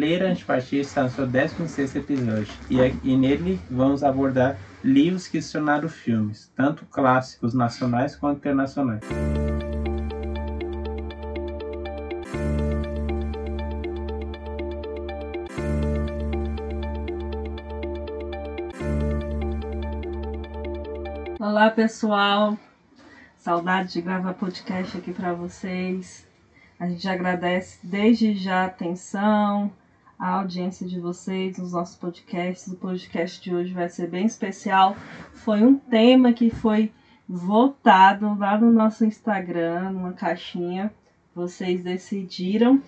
Ler Partir está no seu 16 episódio e, e nele vamos abordar livros que se tornaram filmes, tanto clássicos nacionais quanto internacionais. Olá pessoal, saudade de gravar podcast aqui para vocês. A gente agradece desde já a atenção, a audiência de vocês nos nossos podcasts. O podcast de hoje vai ser bem especial. Foi um tema que foi votado lá no nosso Instagram, numa caixinha. Vocês decidiram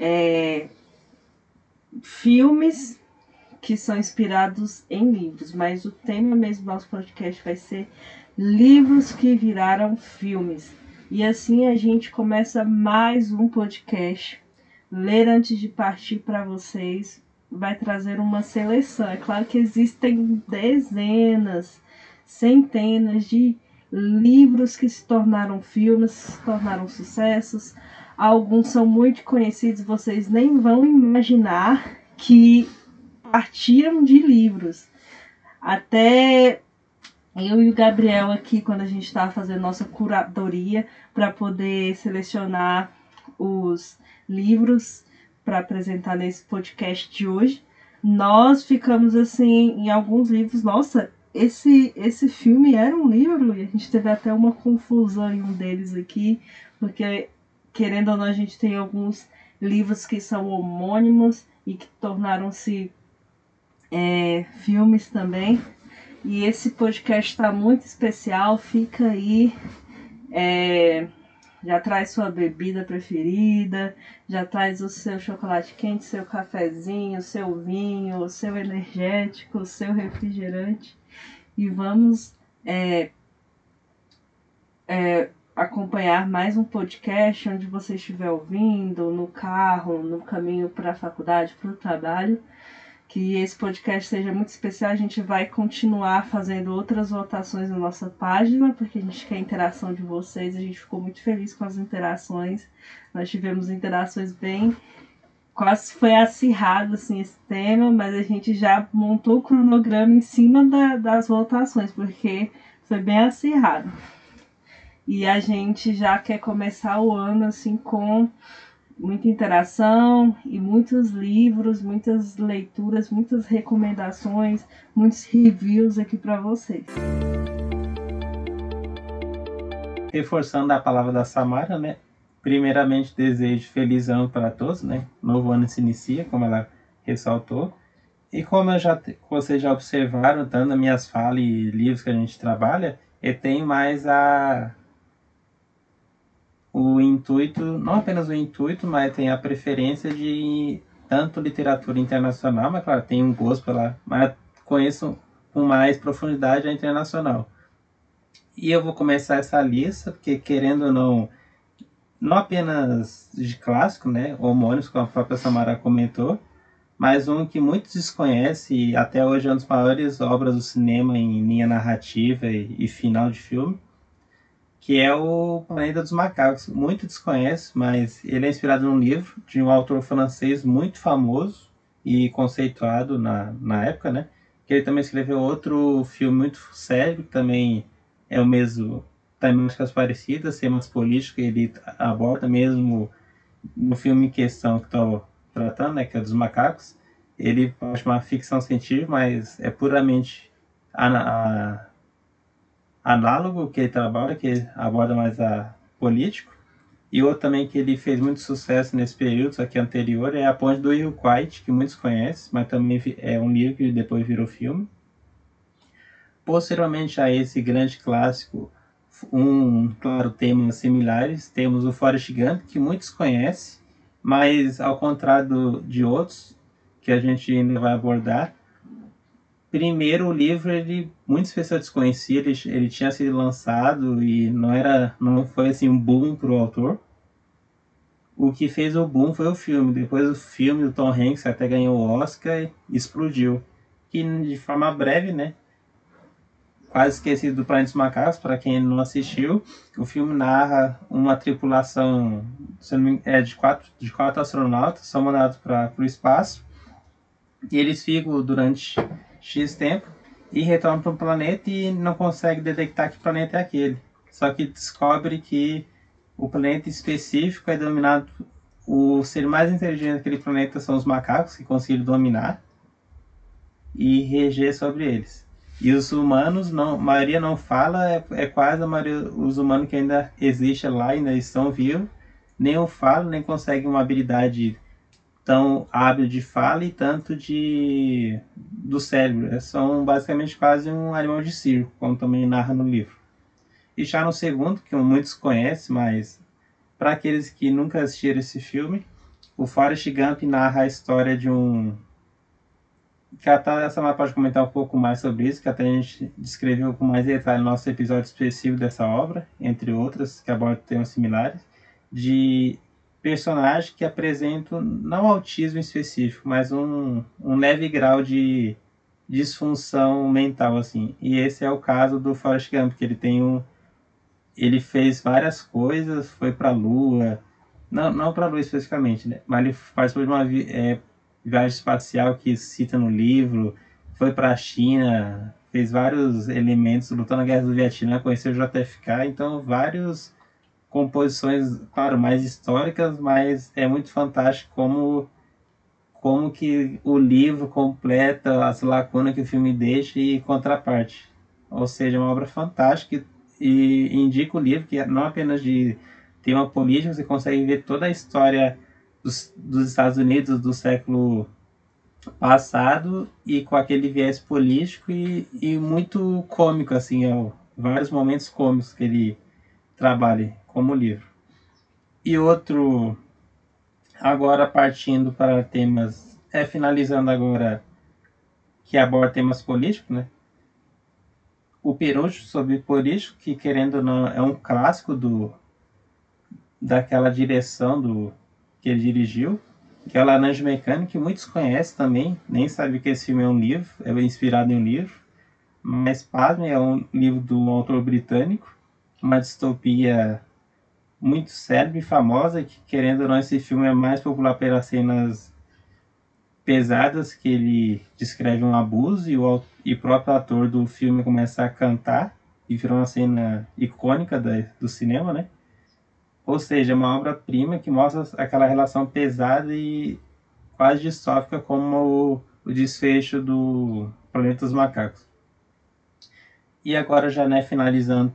é, filmes que são inspirados em livros, mas o tema mesmo do nosso podcast vai ser livros que viraram filmes. E assim a gente começa mais um podcast. Ler antes de partir para vocês vai trazer uma seleção. É claro que existem dezenas, centenas de livros que se tornaram filmes, se tornaram sucessos. Alguns são muito conhecidos, vocês nem vão imaginar que partiram de livros. Até eu e o Gabriel aqui, quando a gente estava fazendo nossa curadoria para poder selecionar os livros para apresentar nesse podcast de hoje, nós ficamos assim em alguns livros. Nossa, esse esse filme era um livro e a gente teve até uma confusão em um deles aqui, porque querendo ou não a gente tem alguns livros que são homônimos e que tornaram-se é, filmes também. E esse podcast está muito especial. Fica aí. É, já traz sua bebida preferida, já traz o seu chocolate quente, seu cafezinho, seu vinho, o seu energético, o seu refrigerante. E vamos é, é, acompanhar mais um podcast onde você estiver ouvindo, no carro, no caminho para a faculdade, para o trabalho que esse podcast seja muito especial. A gente vai continuar fazendo outras votações na nossa página, porque a gente quer a interação de vocês. A gente ficou muito feliz com as interações. Nós tivemos interações bem. Quase foi acirrado assim, esse tema, mas a gente já montou o cronograma em cima da, das votações, porque foi bem acirrado. E a gente já quer começar o ano assim com muita interação e muitos livros, muitas leituras, muitas recomendações, muitos reviews aqui para vocês. Reforçando a palavra da Samara, né? Primeiramente desejo feliz ano para todos, né? Novo ano se inicia, como ela ressaltou. E como eu já, vocês já observaram, tanto nas minhas falas e livros que a gente trabalha, eu tenho mais a o intuito, não apenas o intuito, mas tem a preferência de tanto literatura internacional, mas claro, tem um gosto pela, mas conheço com mais profundidade a internacional. E eu vou começar essa lista, porque querendo ou não, não apenas de clássico, né, homônimos, como a própria Samara comentou, mas um que muitos desconhecem e até hoje é uma das maiores obras do cinema em linha narrativa e, e final de filme, que é o Planeta dos Macacos. Muito desconhece, mas ele é inspirado num livro de um autor francês muito famoso e conceituado na, na época, né? Que ele também escreveu outro filme muito sério, que também é o mesmo, temáticas parecidas, temas políticos, ele aborda mesmo no filme em questão que estou tratando, né? Que é dos macacos. Ele pode chamar ficção científica, mas é puramente a, a análogo que ele trabalha, que aborda mais a político. E outro também que ele fez muito sucesso nesse período, só que anterior, é A Ponte do Rio Quite, que muitos conhecem, mas também é um livro que depois virou filme. Posteriormente a esse grande clássico, um, claro, temas similares, temos o Forrest Gump, que muitos conhecem, mas ao contrário do, de outros, que a gente ainda vai abordar, primeiro o livro ele muitas pessoas desconheciam ele, ele tinha sido lançado e não era não foi assim um boom para o autor. O que fez o boom foi o filme. Depois o filme o Tom Hanks até ganhou o Oscar e explodiu. Que de forma breve né quase esquecido do Planeta dos Macacos, para quem não assistiu. O filme narra uma tripulação é, de, quatro, de quatro astronautas, são mandados para o espaço, e eles ficam durante X tempo e retornam para o planeta e não conseguem detectar que planeta é aquele. Só que descobre que o planeta específico é dominado. O ser mais inteligente daquele planeta são os macacos, que conseguiram dominar e reger sobre eles. E os humanos, não, a maioria não fala, é, é quase a maioria os humanos que ainda existem lá, ainda estão vivos, nem o falam, nem conseguem uma habilidade tão hábil de fala e tanto de do cérebro. É, são basicamente quase um animal de circo, como também narra no livro. E já no segundo, que muitos conhecem, mas para aqueles que nunca assistiram esse filme, o Forrest Gump narra a história de um que até essa Samara pode comentar um pouco mais sobre isso, que até a gente descreveu com mais detalhe no nosso episódio específico dessa obra, entre outras, que abordam temas similares, de personagens que apresentam não autismo específico, mas um, um leve grau de disfunção mental, assim. E esse é o caso do Forrest Gump, que ele tem um... Ele fez várias coisas, foi para a Lua, não, não para a Lua especificamente, né? mas ele participou de uma... É, viagem espacial que cita no livro, foi para a China, fez vários elementos, lutou na Guerra do Vietnã, conheceu o JFK, então várias composições, claro, mais históricas, mas é muito fantástico como como que o livro completa as lacunas que o filme deixa e contraparte. Ou seja, é uma obra fantástica e indica o livro que não apenas de tema político, você consegue ver toda a história dos, dos Estados Unidos do século passado e com aquele viés político e, e muito cômico, assim, é, vários momentos cômicos que ele trabalha como livro. E outro, agora partindo para temas, é finalizando agora, que aborda temas políticos, né? O Perucho sobre político, que querendo ou não, é um clássico do, daquela direção do que ele dirigiu, que é o Laranja Mecânica, que muitos conhecem também, nem sabem que esse filme é um livro, é inspirado em um livro, mas pasme, é um livro um autor britânico, uma distopia muito célebre e famosa, que querendo ou não esse filme é mais popular pelas cenas pesadas que ele descreve um abuso e o, e próprio ator do filme começa a cantar e virou uma cena icônica da, do cinema, né? Ou seja, uma obra-prima que mostra aquela relação pesada e quase distópica como o, o desfecho do Planeta dos Macacos. E agora, já né, finalizando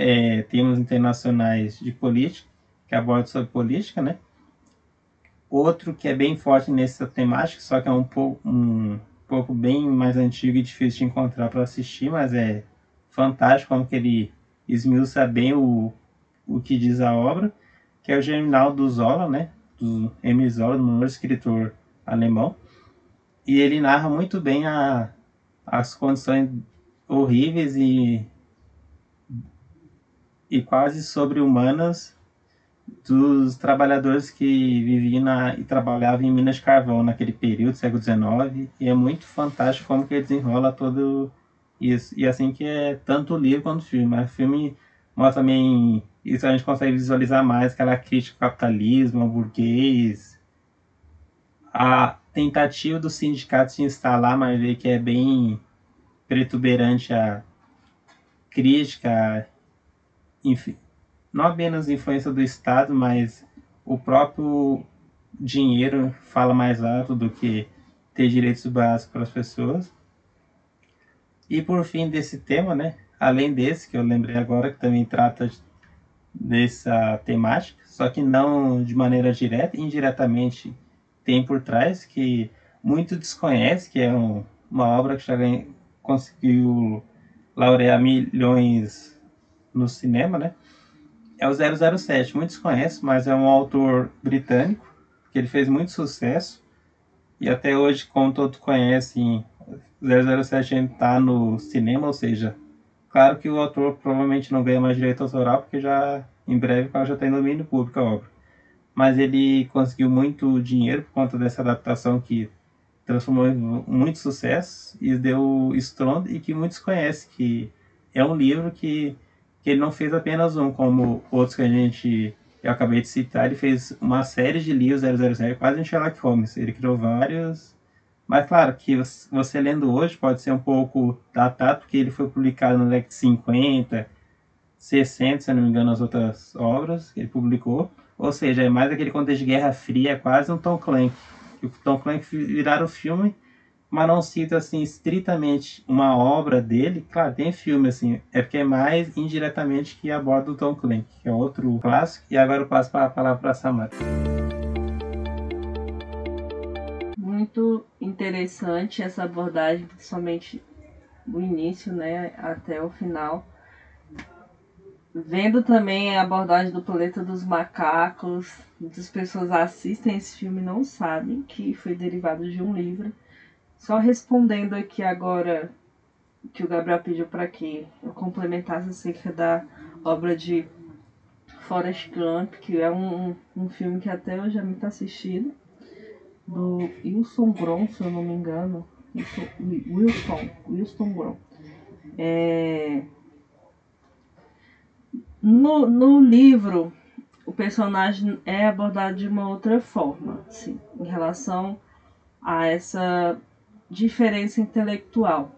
é, temas internacionais de política, que aborda sobre política, né? Outro que é bem forte nessa temática, só que é um pouco, um pouco bem mais antigo e difícil de encontrar para assistir, mas é fantástico como que ele esmiuça bem o o que diz a obra, que é o Germinal do Zola, né? Do Emil Zola, um escritor alemão. E ele narra muito bem a, as condições horríveis e, e quase sobre-humanas dos trabalhadores que viviam na, e trabalhavam em minas de carvão naquele período, século XIX, e é muito fantástico como que ele desenrola todo isso. E assim que é tanto o livro quanto o filme. Mas o filme mostra também isso a gente consegue visualizar mais aquela crítica ao capitalismo, ao burguês, a tentativa do sindicato se instalar, mas ver que é bem pretuberante a crítica, não apenas influência do Estado, mas o próprio dinheiro fala mais alto do que ter direitos básicos para as pessoas. E por fim desse tema, né, além desse que eu lembrei agora, que também trata dessa temática, só que não de maneira direta, indiretamente tem por trás, que muito desconhece, que é um, uma obra que já conseguiu laurear milhões no cinema, né? É o 007, muitos conhecem, mas é um autor britânico, que ele fez muito sucesso, e até hoje, como todos conhecem, 007 está no cinema, ou seja, Claro que o autor provavelmente não ganha mais direito autoral, porque já em breve já está em domínio público a obra. Mas ele conseguiu muito dinheiro por conta dessa adaptação que transformou em muito sucesso e deu estrondo e que muitos conhecem, que é um livro que, que ele não fez apenas um, como outros que a gente eu acabei de citar, ele fez uma série de livros 007, quase em Sherlock Holmes. Ele criou vários. Mas claro que você lendo hoje pode ser um pouco datado, porque ele foi publicado no década de 50, 60, se não me engano, as outras obras que ele publicou. Ou seja, é mais aquele contexto de Guerra Fria, quase um Tom Clank. O Tom Clank viraram o filme mas não cita assim estritamente uma obra dele. Claro, tem filme assim, é porque é mais indiretamente que aborda o Tom Clancy, que é outro clássico. E agora eu passo para a palavra para Samara. Muito interessante essa abordagem, principalmente do início, né, até o final. Vendo também a abordagem do Planeta dos Macacos, muitas pessoas assistem esse filme e não sabem que foi derivado de um livro só respondendo aqui agora que o Gabriel pediu para que eu complementasse acerca da obra de Forrest Gump, que é um, um filme que até hoje é muito assistido, do Wilson Grom, se eu não me engano. Wilson, Wilson Grom. É... No, no livro, o personagem é abordado de uma outra forma, assim, em relação a essa diferença intelectual.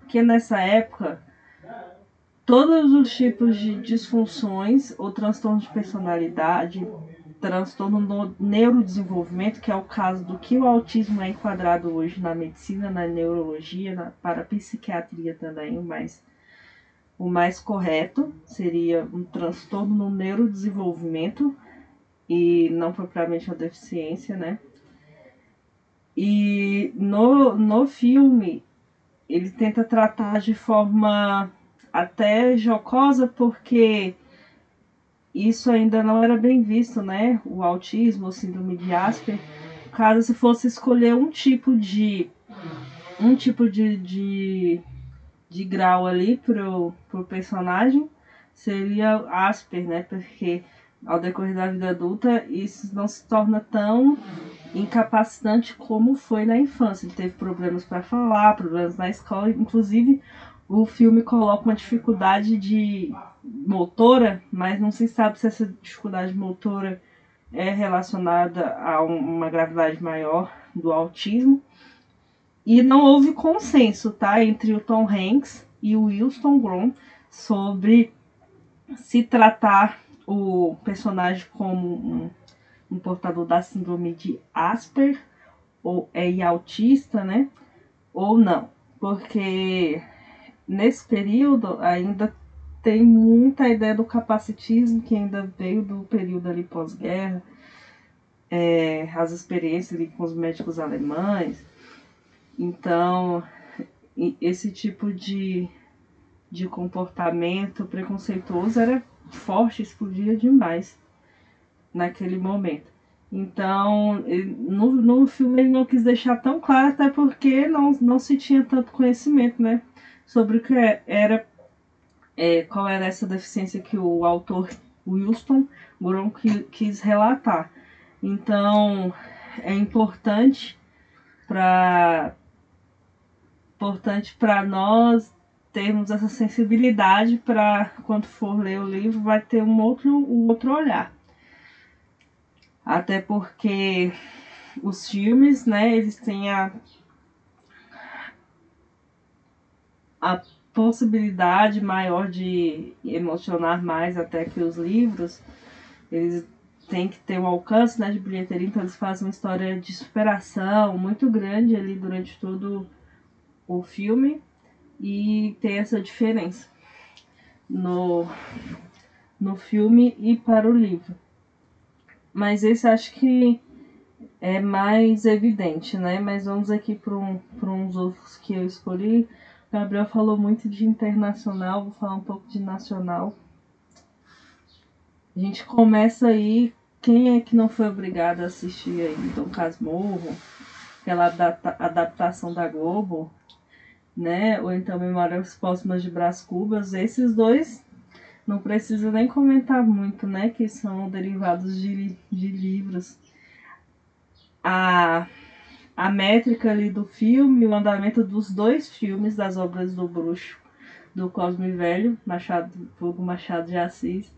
Porque nessa época, todos os tipos de disfunções ou transtorno de personalidade, transtorno no neurodesenvolvimento, que é o caso do que o autismo é enquadrado hoje na medicina, na neurologia, na parapsiquiatria também, mas o mais correto seria um transtorno no neurodesenvolvimento e não propriamente uma deficiência, né? E no, no filme, ele tenta tratar de forma até jocosa, porque isso ainda não era bem visto, né? O autismo, o síndrome de Asper. Caso se fosse escolher um tipo de um tipo de, de, de grau ali pro, pro personagem, seria Asper, né? Porque ao decorrer da vida adulta, isso não se torna tão incapacitante como foi na infância. Ele teve problemas para falar, problemas na escola, inclusive o filme coloca uma dificuldade de motora, mas não se sabe se essa dificuldade motora é relacionada a uma gravidade maior do autismo. E não houve consenso, tá, entre o Tom Hanks e o Wilson Grom sobre se tratar o personagem como um, um portador da síndrome de Asper, ou é autista, né? Ou não. Porque nesse período ainda tem muita ideia do capacitismo que ainda veio do período ali pós-guerra, é, as experiências ali com os médicos alemães. Então, esse tipo de, de comportamento preconceituoso era forte, explodia demais naquele momento. Então, no, no filme ele não quis deixar tão claro, até porque não, não se tinha tanto conhecimento, né? Sobre o que era, é, qual era essa deficiência que o autor Wilson Grom quis relatar. Então, é importante para importante para nós termos essa sensibilidade para quando for ler o livro vai ter um outro, um outro olhar. Até porque os filmes, né, eles têm a, a possibilidade maior de emocionar mais até que os livros. Eles têm que ter um alcance né, de bilheteria, então eles fazem uma história de superação muito grande ali durante todo o filme e tem essa diferença no, no filme e para o livro. Mas esse acho que é mais evidente, né? Mas vamos aqui para um, uns outros que eu escolhi. O Gabriel falou muito de internacional, vou falar um pouco de nacional. A gente começa aí. Quem é que não foi obrigado a assistir aí Dom Casmurro, aquela adaptação da Globo, né? Ou então Memórias Póstumas de Brás Cubas. Esses dois não preciso nem comentar muito, né? Que são derivados de, de livros. A, a métrica ali do filme, o andamento dos dois filmes das obras do bruxo do Cosme Velho, Machado, Fogo Machado de Assis,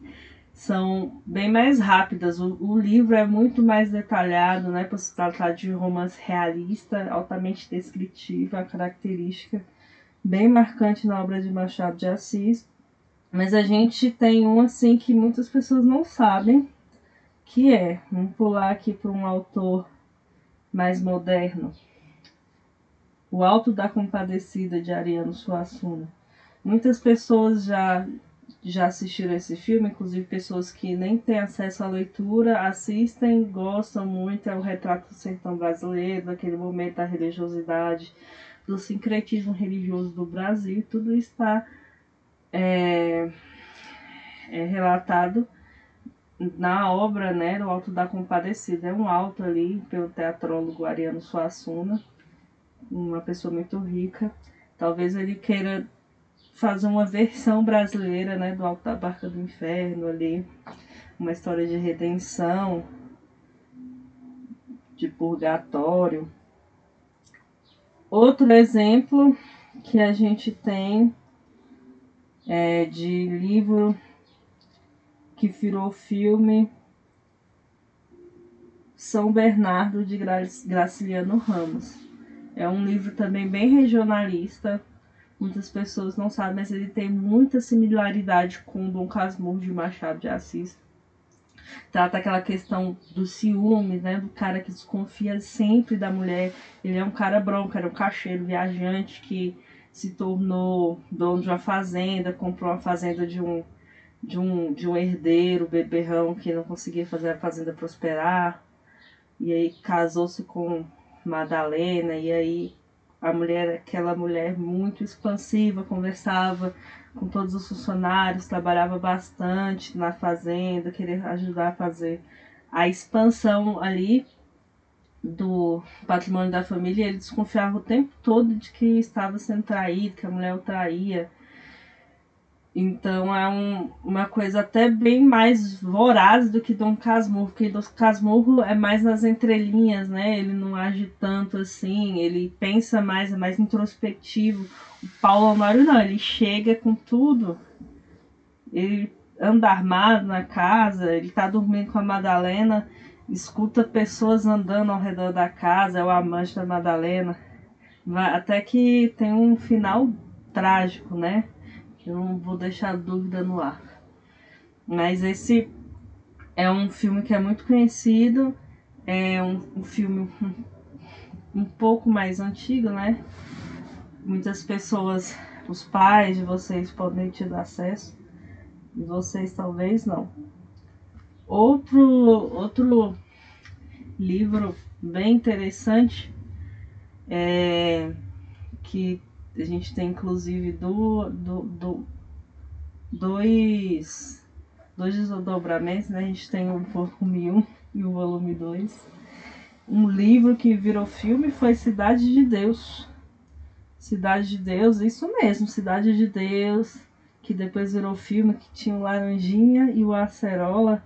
são bem mais rápidas. O, o, livro é muito mais detalhado, né, por se tratar de romance realista, altamente descritivo, a característica bem marcante na obra de Machado de Assis. Mas a gente tem um assim que muitas pessoas não sabem, que é, vamos pular aqui para um autor mais moderno, O Alto da Compadecida de Ariano Suassuna. Muitas pessoas já já assistiram esse filme, inclusive pessoas que nem têm acesso à leitura, assistem, gostam muito, é o retrato do sertão brasileiro, daquele momento da religiosidade, do sincretismo religioso do Brasil, tudo está é, é relatado na obra né, do Alto da Compadecida. É um alto ali pelo teatrólogo Ariano Suassuna, uma pessoa muito rica. Talvez ele queira fazer uma versão brasileira né, do Alto da Barca do Inferno ali, uma história de redenção, de purgatório. Outro exemplo que a gente tem é de livro que virou filme São Bernardo de Graciliano Ramos. É um livro também bem regionalista. Muitas pessoas não sabem, mas ele tem muita similaridade com Dom Casmurro de Machado de Assis. Trata aquela questão do ciúme, né? Do cara que desconfia sempre da mulher. Ele é um cara bronco, era um cacheiro viajante que se tornou dono de uma fazenda, comprou uma fazenda de um de um, de um herdeiro beberrão que não conseguia fazer a fazenda prosperar. E aí casou-se com Madalena, e aí a mulher, aquela mulher muito expansiva, conversava com todos os funcionários, trabalhava bastante na fazenda, queria ajudar a fazer a expansão ali do patrimônio da família. Ele desconfiava o tempo todo de que estava sendo traído, que a mulher o traía então é um, uma coisa até bem mais voraz do que Dom Casmurro, porque Dom Casmurro é mais nas entrelinhas, né? Ele não age tanto assim, ele pensa mais, é mais introspectivo. O Paulo Honório não, ele chega com tudo. Ele anda armado na casa, ele tá dormindo com a Madalena, escuta pessoas andando ao redor da casa, é o amante da Madalena. Até que tem um final trágico, né? Eu não vou deixar dúvida no ar. Mas esse é um filme que é muito conhecido, é um, um filme um, pouco mais antigo, né? Muitas pessoas, os pais de vocês podem ter acesso, e vocês talvez não. Outro, outro livro bem interessante é, que a gente tem inclusive do, do, do dois, dois desdobramentos, né? A gente tem o volume 1 e o volume 2. Um livro que virou filme foi Cidade de Deus. Cidade de Deus, isso mesmo, Cidade de Deus, que depois virou filme, que tinha o Laranjinha e o Acerola,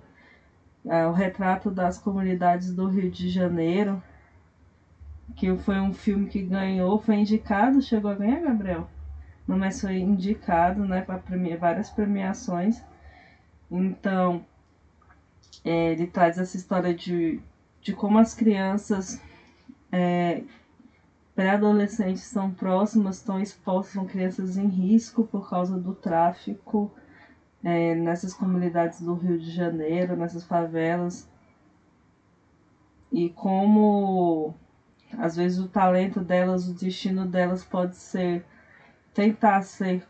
é, o retrato das comunidades do Rio de Janeiro que foi um filme que ganhou, foi indicado, chegou a ganhar, Gabriel? Não, mas foi indicado, né, para várias premiações. Então, é, ele traz essa história de, de como as crianças é, pré-adolescentes estão próximas, estão expostas, são crianças em risco por causa do tráfico é, nessas comunidades do Rio de Janeiro, nessas favelas. E como às vezes o talento delas, o destino delas pode ser tentar ser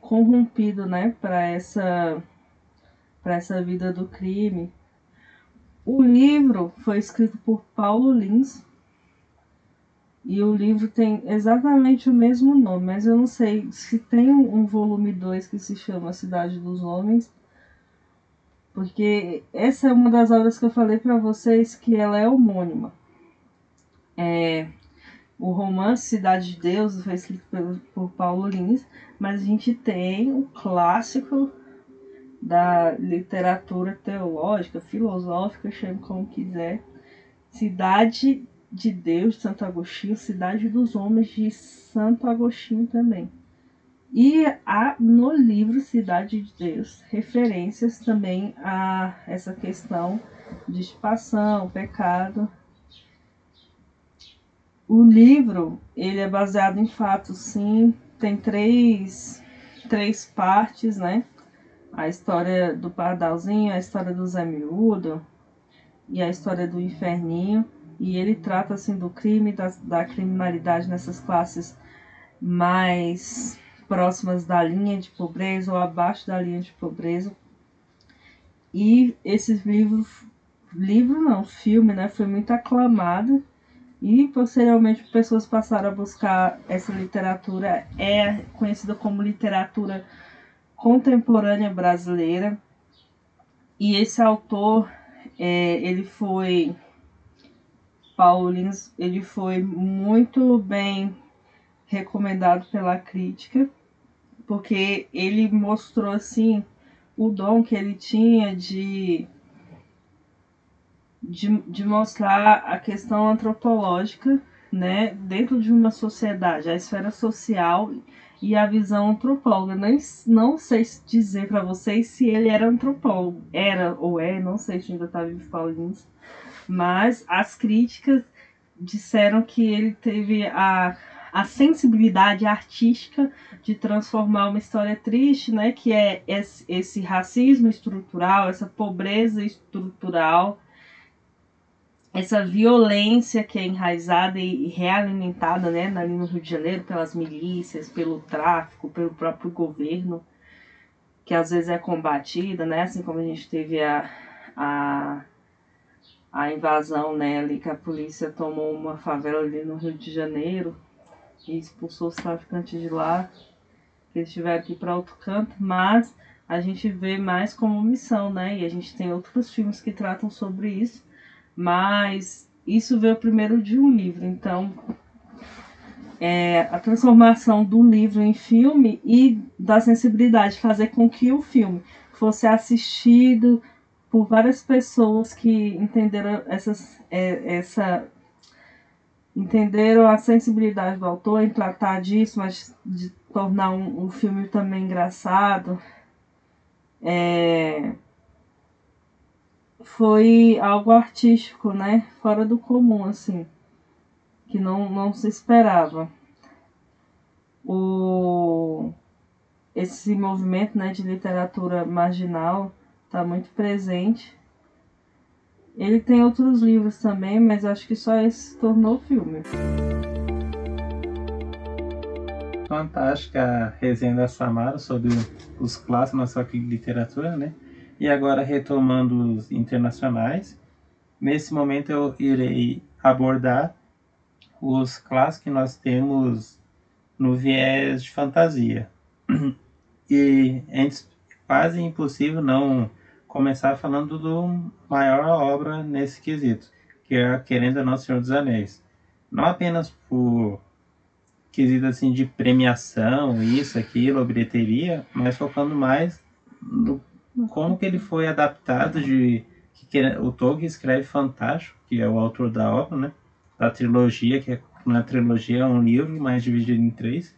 corrompido, né, para essa para essa vida do crime. O livro foi escrito por Paulo Lins e o livro tem exatamente o mesmo nome, mas eu não sei se tem um volume 2 que se chama Cidade dos Homens, porque essa é uma das obras que eu falei para vocês que ela é homônima. É, o romance Cidade de Deus foi escrito por, por Paulo Lins, mas a gente tem o clássico da literatura teológica, filosófica, chame como quiser, Cidade de Deus de Santo Agostinho, Cidade dos Homens de Santo Agostinho também. E há no livro Cidade de Deus referências também a essa questão de estipação, pecado. O livro ele é baseado em fatos, sim. Tem três, três partes, né? A história do Pardalzinho, a história do Zé Miúdo e a história do Inferninho. E ele trata assim do crime, da, da criminalidade nessas classes mais próximas da linha de pobreza ou abaixo da linha de pobreza. E esses livros, livro não, filme, né, foi muito aclamado e posteriormente pessoas passaram a buscar essa literatura, é conhecida como literatura contemporânea brasileira. E esse autor, é, ele foi Paulo Lins, ele foi muito bem recomendado pela crítica, porque ele mostrou assim o dom que ele tinha de, de, de mostrar a questão antropológica né, dentro de uma sociedade, a esfera social e a visão antropóloga. Nem, não sei dizer para vocês se ele era antropólogo, era ou é, não sei se ainda está vivo Paulinho, mas as críticas disseram que ele teve a a sensibilidade artística de transformar uma história triste, né, que é esse, esse racismo estrutural, essa pobreza estrutural, essa violência que é enraizada e realimentada né, ali no Rio de Janeiro pelas milícias, pelo tráfico, pelo próprio governo, que às vezes é combatida, né, assim como a gente teve a, a, a invasão né, ali que a polícia tomou uma favela ali no Rio de Janeiro, e expulsou os traficantes de lá, que eles tiveram que ir para outro canto, mas a gente vê mais como missão, né? E a gente tem outros filmes que tratam sobre isso, mas isso veio primeiro de um livro, então é, a transformação do livro em filme e da sensibilidade, fazer com que o filme fosse assistido por várias pessoas que entenderam essas, é, essa entenderam a sensibilidade do autor em tratar disso, mas de tornar um, um filme também engraçado. É... Foi algo artístico, né? Fora do comum, assim. Que não, não se esperava. O... Esse movimento né, de literatura marginal está muito presente ele tem outros livros também, mas acho que só esse se tornou filme. Fantástica a resenha da Samara sobre os clássicos na sua literatura, né? E agora retomando os internacionais. Nesse momento eu irei abordar os clássicos que nós temos no viés de fantasia. E é quase impossível não começar falando do maior obra nesse quesito, que é Querendo Não Senhor dos Anéis. Não apenas por quesito assim de premiação, isso, aquilo, bilheteria, mas focando mais no como que ele foi adaptado de que o Tolkien escreve fantástico, que é o autor da obra, né? Da trilogia, que é, na trilogia é um livro, mas dividido em três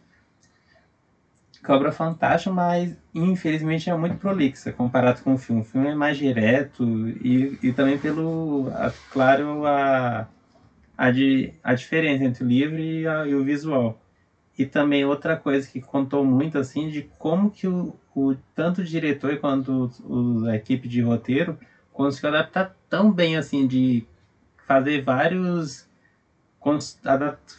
Cobra Fantástico, mas infelizmente é muito prolixa comparado com o filme. O filme é mais direto e, e também pelo, a, claro, a, a, de, a diferença entre o livro e, a, e, o visual. E também outra coisa que contou muito, assim, de como que o, o tanto o diretor quanto o, a equipe de roteiro conseguiu adaptar tão bem, assim, de fazer vários...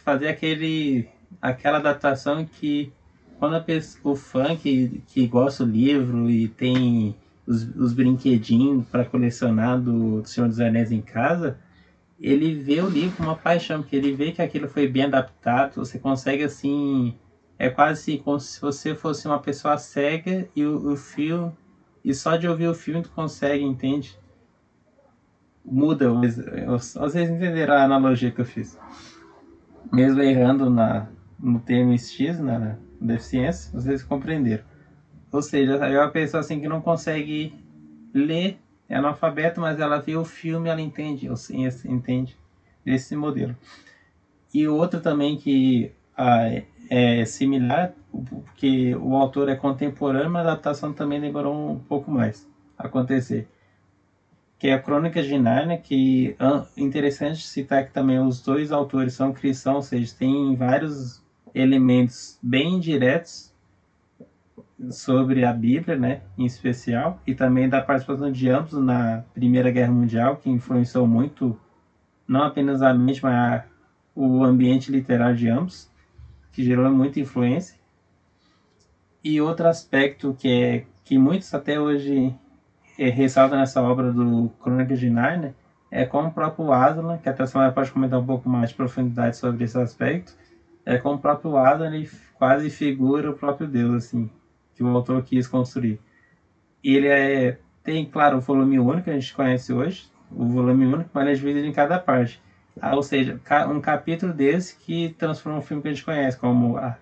fazer aquele, aquela adaptação que quando pessoa, o fã que, que gosta do livro e tem os, os brinquedinhos para colecionar do Senhor dos Anéis em casa, ele vê o livro com uma paixão, porque ele vê que aquilo foi bem adaptado, você consegue assim. É quase como se você fosse uma pessoa cega e o, o filme. E só de ouvir o filme tu consegue, entende? Muda, vocês entenderam a analogia que eu fiz. Mesmo errando na, no termo X, na, deficiência, vocês compreenderam. Ou seja, é uma pessoa assim que não consegue ler, é analfabeto, mas ela vê o filme, ela entende, assim, entende desse modelo. E outro também que ah, é similar, porque o autor é contemporâneo, mas a adaptação também demorou um pouco mais a acontecer. Que é a Crônica de Nárnia, que é interessante citar que também os dois autores são cristãos, ou seja, tem vários elementos bem diretos sobre a Bíblia, né, em especial, e também da participação de ambos na Primeira Guerra Mundial, que influenciou muito não apenas a mente, mas a, o ambiente literário de ambos, que gerou muita influência. E outro aspecto que é que muitos até hoje é, ressaltam nessa obra do Crônicas de Narnia é como o próprio Aslan, que até a semana pode comentar um pouco mais de profundidade sobre esse aspecto, é como o próprio Aslan ele quase figura o próprio Deus, assim, que o autor quis construir. Ele é, tem, claro, o volume único que a gente conhece hoje, o volume único, mas ele é dividido em cada parte. Ah, ou seja, um capítulo desse que transforma um filme que a gente conhece, como a,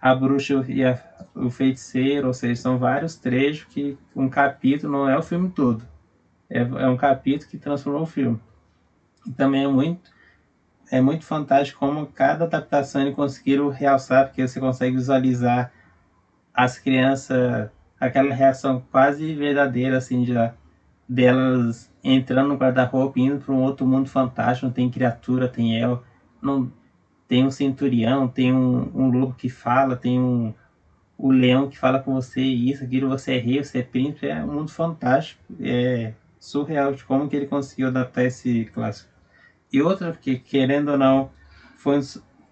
a bruxa e a, o feiticeiro, ou seja, são vários trechos que um capítulo não é o filme todo. É, é um capítulo que transformou o filme. E também é muito é muito fantástico como cada adaptação eles conseguiram realçar, porque você consegue visualizar as crianças, aquela reação quase verdadeira, assim, de, delas entrando no guarda-roupa, indo para um outro mundo fantástico, tem criatura, tem el, não tem um centurião, tem um, um lobo que fala, tem um o leão que fala com você, isso, aquilo, você é rei, você é príncipe, é um mundo fantástico, é surreal de como que ele conseguiu adaptar esse clássico. E outra que, querendo ou não, foi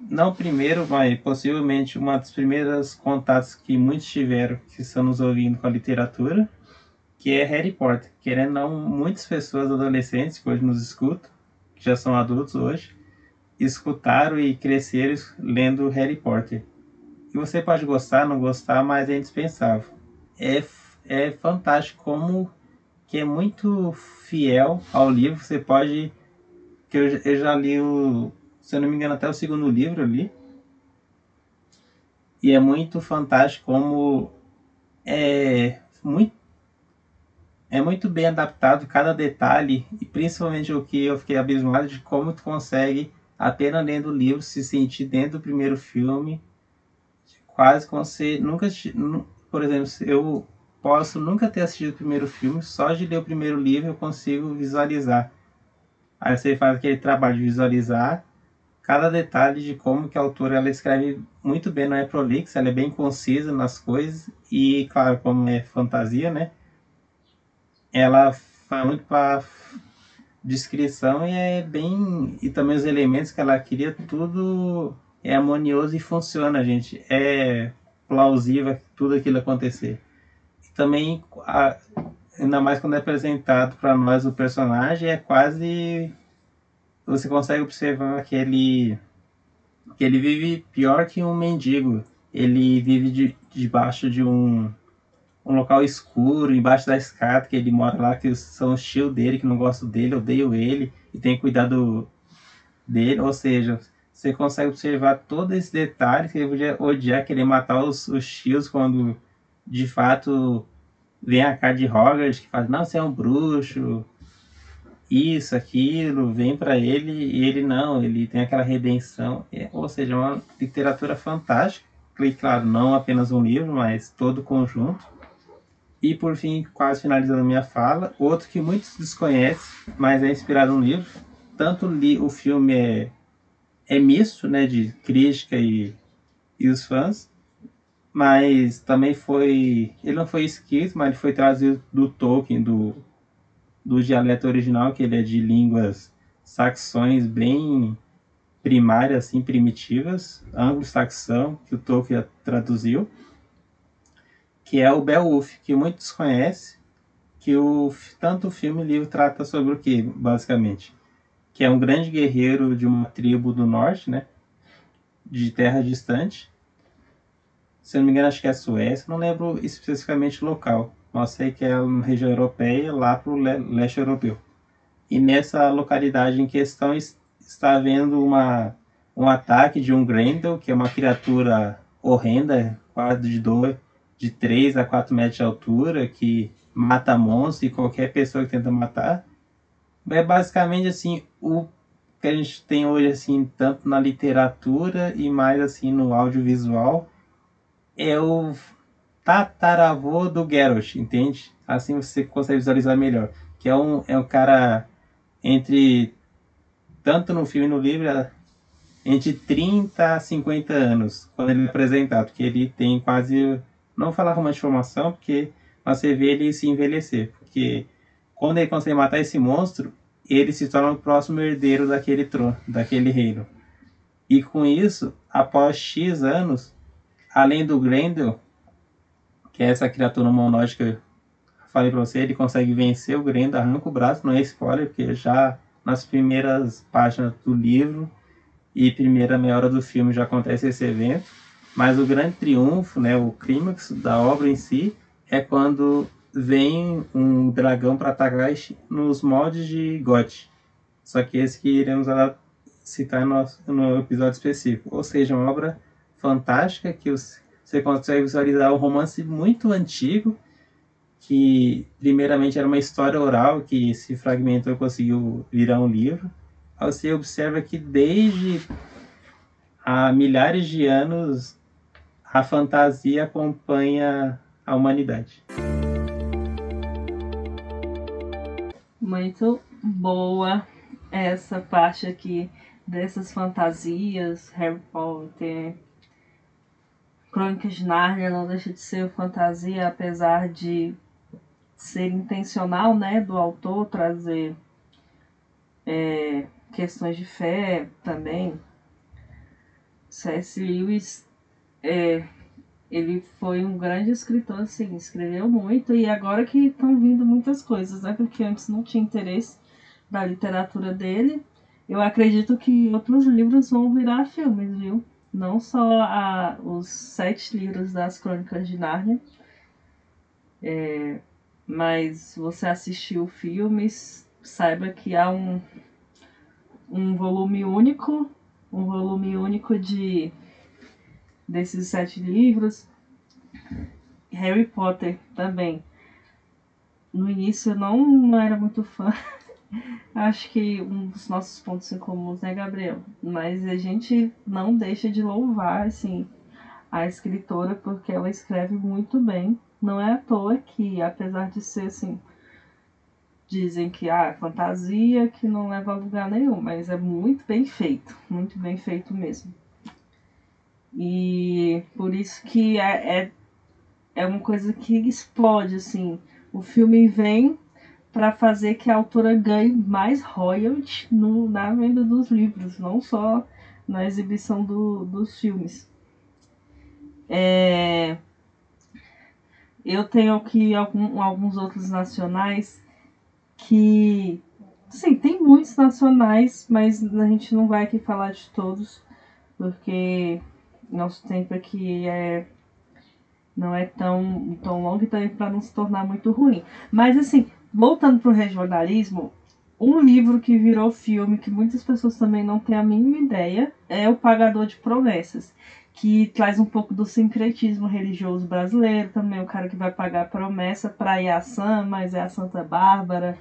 não primeiro, mas possivelmente uma das primeiras contatos que muitos tiveram que estão nos ouvindo com a literatura, que é Harry Potter. Querendo não, muitas pessoas adolescentes que hoje nos escutam, que já são adultos hoje, escutaram e cresceram lendo Harry Potter. E você pode gostar, não gostar, mas é indispensável. É, é fantástico como que é muito fiel ao livro. Você pode... que eu, eu já li o... Se eu não me engano, até o segundo livro ali. E é muito fantástico como é muito é muito bem adaptado cada detalhe e principalmente o que eu fiquei abismado de como tu consegue apenas lendo o livro se sentir dentro do primeiro filme quase como se nunca por exemplo eu posso nunca ter assistido o primeiro filme só de ler o primeiro livro eu consigo visualizar aí você faz aquele trabalho de visualizar cada detalhe de como que a autora ela escreve muito bem não é prolixa ela é bem concisa nas coisas e claro como é fantasia né? Ela faz muito para descrição e é bem e também os elementos que ela queria tudo é harmonioso e funciona gente. É plausível tudo aquilo acontecer. E também a, ainda mais quando é apresentado para nós o personagem é quase você consegue observar que ele que ele vive pior que um mendigo. Ele vive de, debaixo de um um local escuro, embaixo da escada, que ele mora lá, que são os tios dele, que não gostam dele, odeiam ele, e tem cuidado dele, ou seja, você consegue observar todo esse detalhe, que ele podia odiar, querer matar os, os tios quando de fato vem a cara de Hogwarts, que fala, não, você é um bruxo, isso, aquilo, vem para ele, e ele não, ele tem aquela redenção, é, ou seja, uma literatura fantástica, e claro, não apenas um livro, mas todo o conjunto, e por fim, quase finalizando minha fala, outro que muitos desconhecem, mas é inspirado no livro. Tanto li, o filme é, é misto, né, de crítica e, e os fãs, mas também foi, ele não foi escrito, mas ele foi trazido do Tolkien, do, do dialeto original, que ele é de línguas saxões bem primárias, assim, primitivas, anglo-saxão, que o Tolkien traduziu que é o Beowulf, que muitos conhecem, que o, tanto o filme e o livro trata sobre o que, basicamente? Que é um grande guerreiro de uma tribo do norte, né? De terra distante. Se não me engano, acho que é a Suécia, não lembro especificamente o local, mas sei que é uma região europeia, lá para o leste europeu. E nessa localidade em questão está havendo uma, um ataque de um Grendel, que é uma criatura horrenda, quase de dor, de 3 a 4 metros de altura que mata monstros e qualquer pessoa que tenta matar. É basicamente assim o que a gente tem hoje assim tanto na literatura e mais assim no audiovisual é o tataravô do Geralt, entende? Assim você consegue visualizar melhor. Que é um, é um cara entre, tanto no filme e no livro, entre 30 a 50 anos, quando ele é apresentado, porque ele tem quase, não falar uma transformação, porque você vê ele se envelhecer, porque quando ele consegue matar esse monstro, ele se torna o próximo herdeiro daquele trono, daquele reino. E com isso, após X anos, além do Grendel, que é essa criatura monótica, falei pra você, ele consegue vencer o Grendel, arranca o braço, não é spoiler, porque já nas primeiras páginas do livro e primeira meia hora do filme já acontece esse evento. Mas o grande triunfo, né, o clímax da obra em si, é quando vem um dragão para atacar nos moldes de GOT. Só que esse que iremos citar no, no episódio específico. Ou seja, uma obra fantástica que você consegue visualizar um romance muito antigo, que primeiramente era uma história oral que se fragmentou e conseguiu virar um livro. Aí você observa que desde há milhares de anos a fantasia acompanha a humanidade. Muito boa essa parte aqui dessas fantasias, Harry Potter, Crônicas de Nárnia não deixa de ser fantasia, apesar de ser intencional, né, do autor trazer é, questões de fé também. C.S. Lewis é, ele foi um grande escritor, assim, escreveu muito e agora que estão vindo muitas coisas, né? Porque antes não tinha interesse da literatura dele. Eu acredito que outros livros vão virar filmes, viu? Não só a, os sete livros das Crônicas de Nárnia, é, mas você assistiu filmes, saiba que há um, um volume único, um volume único de desses sete livros. Harry Potter também. No início eu não, não era muito fã. Acho que um dos nossos pontos em comuns é Gabriel. Mas a gente não deixa de louvar, assim, a escritora porque ela escreve muito bem. Não é à toa que, apesar de ser assim, dizem que ah, fantasia que não leva a lugar nenhum, mas é muito bem feito, muito bem feito mesmo. E por isso que é, é, é uma coisa que explode, assim. O filme vem para fazer que a autora ganhe mais royalties no, na venda dos livros, não só na exibição do, dos filmes. É, eu tenho aqui algum, alguns outros nacionais que. Sim, tem muitos nacionais, mas a gente não vai aqui falar de todos, porque nosso tempo aqui é não é tão, tão longo também para não se tornar muito ruim. Mas assim, voltando para o regionalismo, um livro que virou filme, que muitas pessoas também não têm a mínima ideia, é O Pagador de Promessas, que traz um pouco do sincretismo religioso brasileiro também, o cara que vai pagar promessa para Sam, mas é a Santa Bárbara,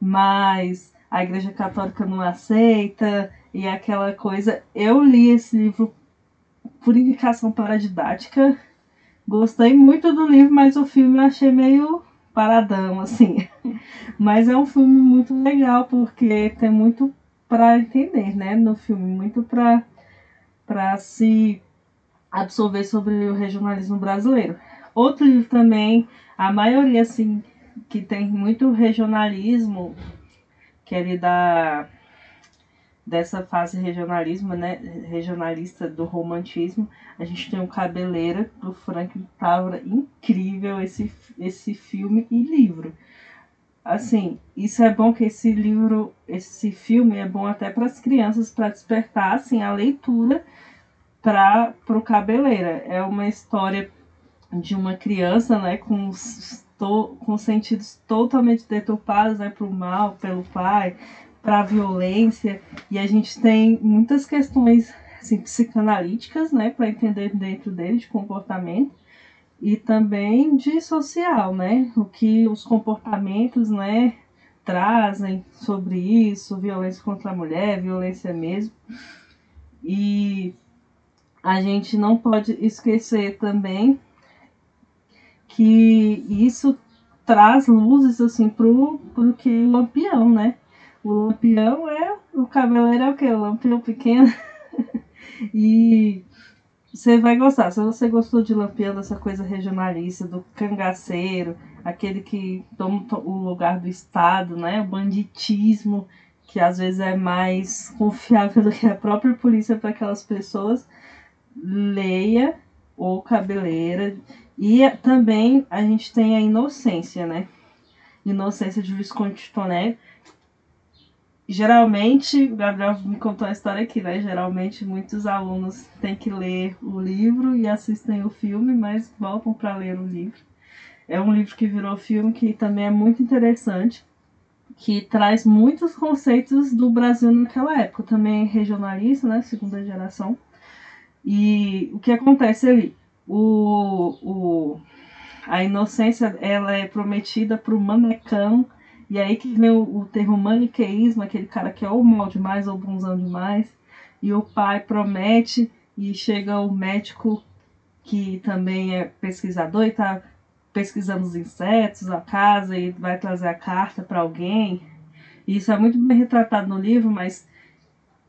mas a Igreja Católica não aceita, e aquela coisa. Eu li esse livro por indicação didática, Gostei muito do livro, mas o filme eu achei meio paradão, assim. Mas é um filme muito legal, porque tem muito para entender, né, no filme, muito para para se absorver sobre o regionalismo brasileiro. Outro livro também, a maioria assim que tem muito regionalismo, que é da dessa fase regionalismo, né, regionalista do romantismo, a gente tem o Cabeleira do Frank Tavra, incrível esse esse filme e livro. Assim, isso é bom que esse livro, esse filme é bom até para as crianças para despertar assim a leitura para o Cabeleira. É uma história de uma criança, né, com com sentidos totalmente deturpados, né, para o mal, pelo pai, para a violência e a gente tem muitas questões assim, psicanalíticas, né, para entender dentro dele de comportamento e também de social, né, o que os comportamentos, né, trazem sobre isso, violência contra a mulher, violência mesmo. E a gente não pode esquecer também que isso traz luzes assim pro, pro que o lampião, né? O lampião é. O cabeleiro é o que? O lampião pequeno. e você vai gostar. Se você gostou de lampião, dessa coisa regionalista, do cangaceiro, aquele que toma o lugar do Estado, né? O banditismo, que às vezes é mais confiável do que a própria polícia para aquelas pessoas, leia ou cabeleira. E também a gente tem a inocência, né? Inocência de Visconde Tonelli geralmente, o Gabriel me contou a história aqui, né? Geralmente muitos alunos têm que ler o livro e assistem o filme, mas voltam para ler o livro. É um livro que virou filme que também é muito interessante, que traz muitos conceitos do Brasil naquela época, também regionalista, né? Segunda geração. E o que acontece ali? O, o, a inocência ela é prometida para o manecão e aí que vem o, o termo maniqueísmo, aquele cara que é ou mal demais ou bonzão demais. E o pai promete e chega o médico que também é pesquisador e está pesquisando os insetos, a casa e vai trazer a carta para alguém. Isso é muito bem retratado no livro, mas,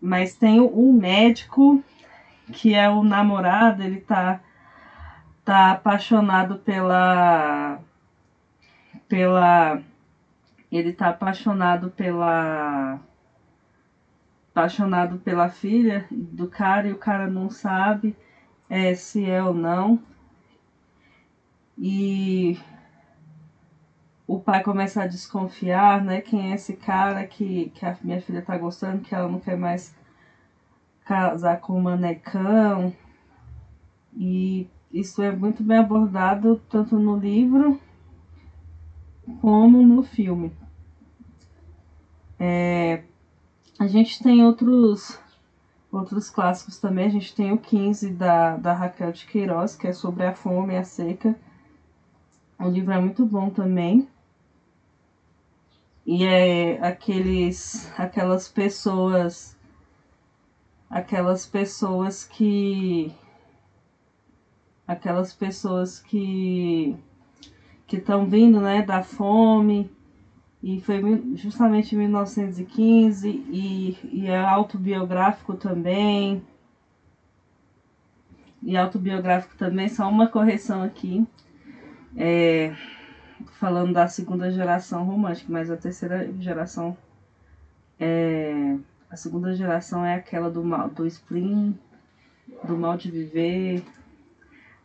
mas tem um médico que é o namorado, ele tá, tá apaixonado pela pela ele tá apaixonado pela apaixonado pela filha do cara e o cara não sabe é, se é ou não. E o pai começa a desconfiar, né? Quem é esse cara que, que a minha filha tá gostando, que ela não quer mais casar com o manecão. E isso é muito bem abordado tanto no livro como no filme. É, a gente tem outros outros clássicos também. A gente tem o 15 da, da Raquel de Queiroz, que é sobre a fome e a seca. O livro é muito bom também. E é aqueles aquelas pessoas aquelas pessoas que aquelas pessoas que que estão vindo, né, da fome e foi justamente em 1915 e, e é autobiográfico também. E autobiográfico também, só uma correção aqui. É, falando da segunda geração romântica, mas a terceira geração é, a segunda geração é aquela do mal, do spleen, do mal de viver,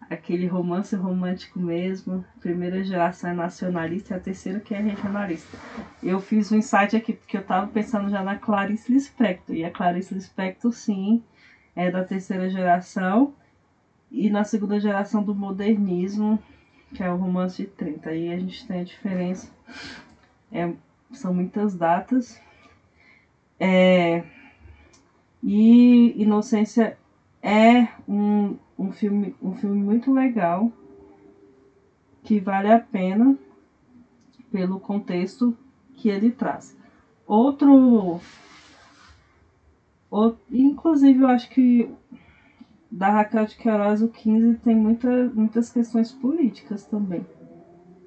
aquele romance romântico mesmo. Primeira geração é nacionalista e a terceira que é regionalista. Eu fiz um insight aqui porque eu estava pensando já na Clarice Lispector. E a Clarice Lispector, sim, é da terceira geração. E na segunda geração do modernismo, que é o romance de 30. Aí a gente tem a diferença. É, são muitas datas. É, e Inocência é um um filme, um filme muito legal que vale a pena pelo contexto que ele traz. Outro, outro inclusive eu acho que da Raquel de Queiroz o 15 tem muita, muitas questões políticas também.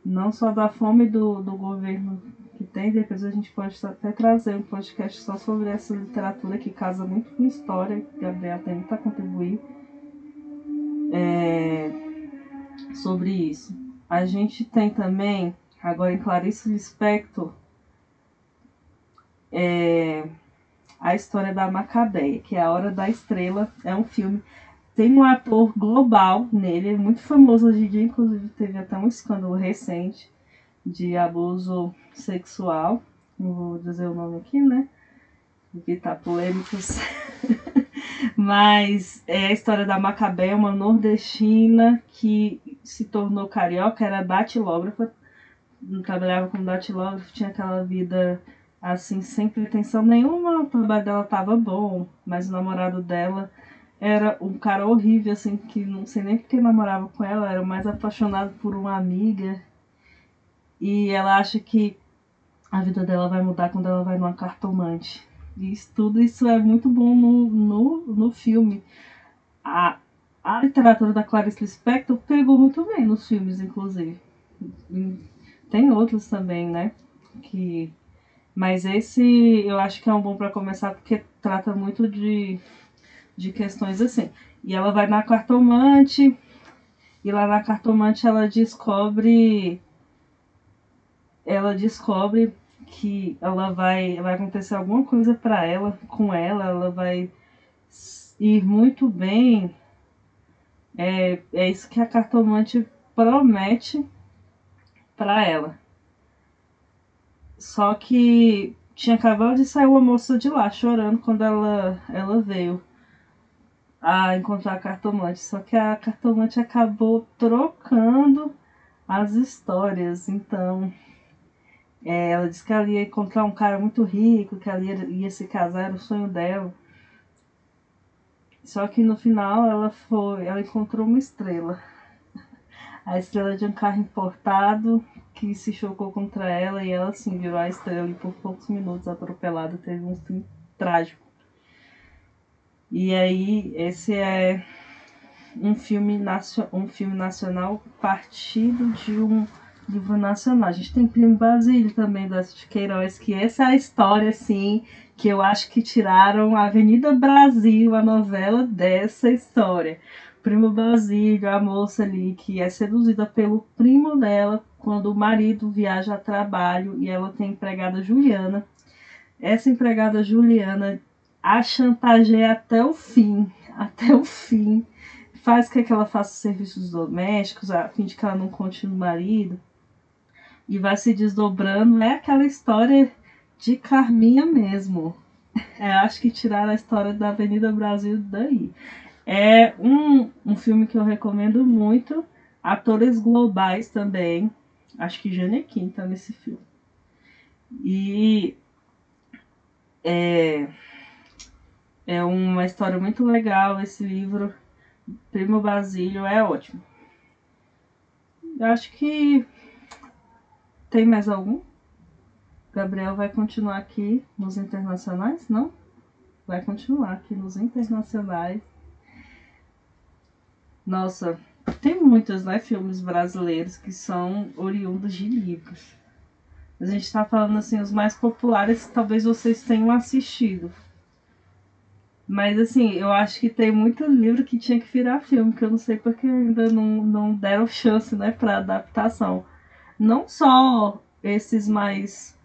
Não só da fome do, do governo que tem, depois a gente pode até trazer um podcast só sobre essa literatura que casa muito com história, Gabriel tem muito a contribuir é, sobre isso. A gente tem também, agora em Clarice Lispector, é, a história da Macabeia, que é a Hora da Estrela. É um filme. Tem um ator global nele, é muito famoso hoje em dia, inclusive teve até um escândalo recente de abuso sexual. Não vou dizer o nome aqui, né? Evitar polêmicas. Mas é a história da Macabé, uma nordestina que se tornou carioca, era datilógrafa, trabalhava como datilógrafa, tinha aquela vida assim, sem pretensão nenhuma, o trabalho dela tava bom, mas o namorado dela era um cara horrível, assim, que não sei nem porque namorava com ela, era mais apaixonado por uma amiga. E ela acha que a vida dela vai mudar quando ela vai numa cartomante. Isso, tudo isso é muito bom no, no, no filme. A, a literatura da Clarice Lispector pegou muito bem nos filmes, inclusive. Tem outros também, né? Que mas esse eu acho que é um bom para começar porque trata muito de, de questões assim. E ela vai na cartomante e lá na cartomante ela descobre ela descobre que ela vai vai acontecer alguma coisa para ela com ela, ela vai ir muito bem. É, é isso que a cartomante promete para ela. Só que tinha acabado de sair uma moça de lá chorando quando ela, ela veio a encontrar a cartomante. Só que a cartomante acabou trocando as histórias. Então, é, ela disse que ela ia encontrar um cara muito rico, que ela ia, ia se casar, era o sonho dela. Só que no final ela foi, ela encontrou uma estrela. A estrela de um carro importado que se chocou contra ela e ela assim virou a estrela e por poucos minutos atropelada, teve um fim trágico. E aí esse é um filme, um filme nacional partido de um livro nacional. A gente tem Primo Basílio também do de Queiroz, que essa é a história assim que eu acho que tiraram a Avenida Brasil, a novela dessa história. Primo Basílio, a moça ali que é seduzida pelo primo dela quando o marido viaja a trabalho e ela tem empregada Juliana. Essa empregada Juliana a chantageia até o fim, até o fim. Faz com que ela faça serviços domésticos, a fim de que ela não conte no marido. E vai se desdobrando. É aquela história de Carminha mesmo. É, acho que tiraram a história da Avenida Brasil daí. É um, um filme que eu recomendo muito. Atores globais também. Acho que Janequim tá nesse filme. E é, é uma história muito legal esse livro. Primo Basílio é ótimo. Eu acho que tem mais algum? Gabriel vai continuar aqui nos internacionais? Não? Vai continuar aqui nos internacionais. Nossa, tem muitos né, filmes brasileiros que são oriundos de livros. A gente está falando assim, os mais populares talvez vocês tenham assistido. Mas assim, eu acho que tem muito livro que tinha que virar filme, que eu não sei porque ainda não, não deram chance né, para adaptação. Não só esses mais,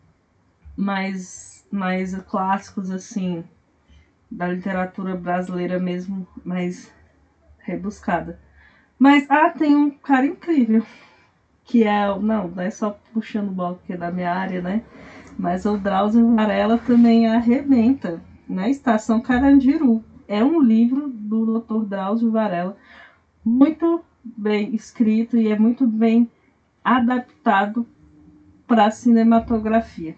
mais, mais clássicos assim da literatura brasileira mesmo, mais rebuscada. Mas, ah, tem um cara incrível. Que é, não, não é só puxando o bloco que é da minha área, né? Mas o Drauzio Varela também arrebenta. Na né? Estação Carandiru. É um livro do Dr. Drauzio Varela. Muito bem escrito e é muito bem adaptado para cinematografia.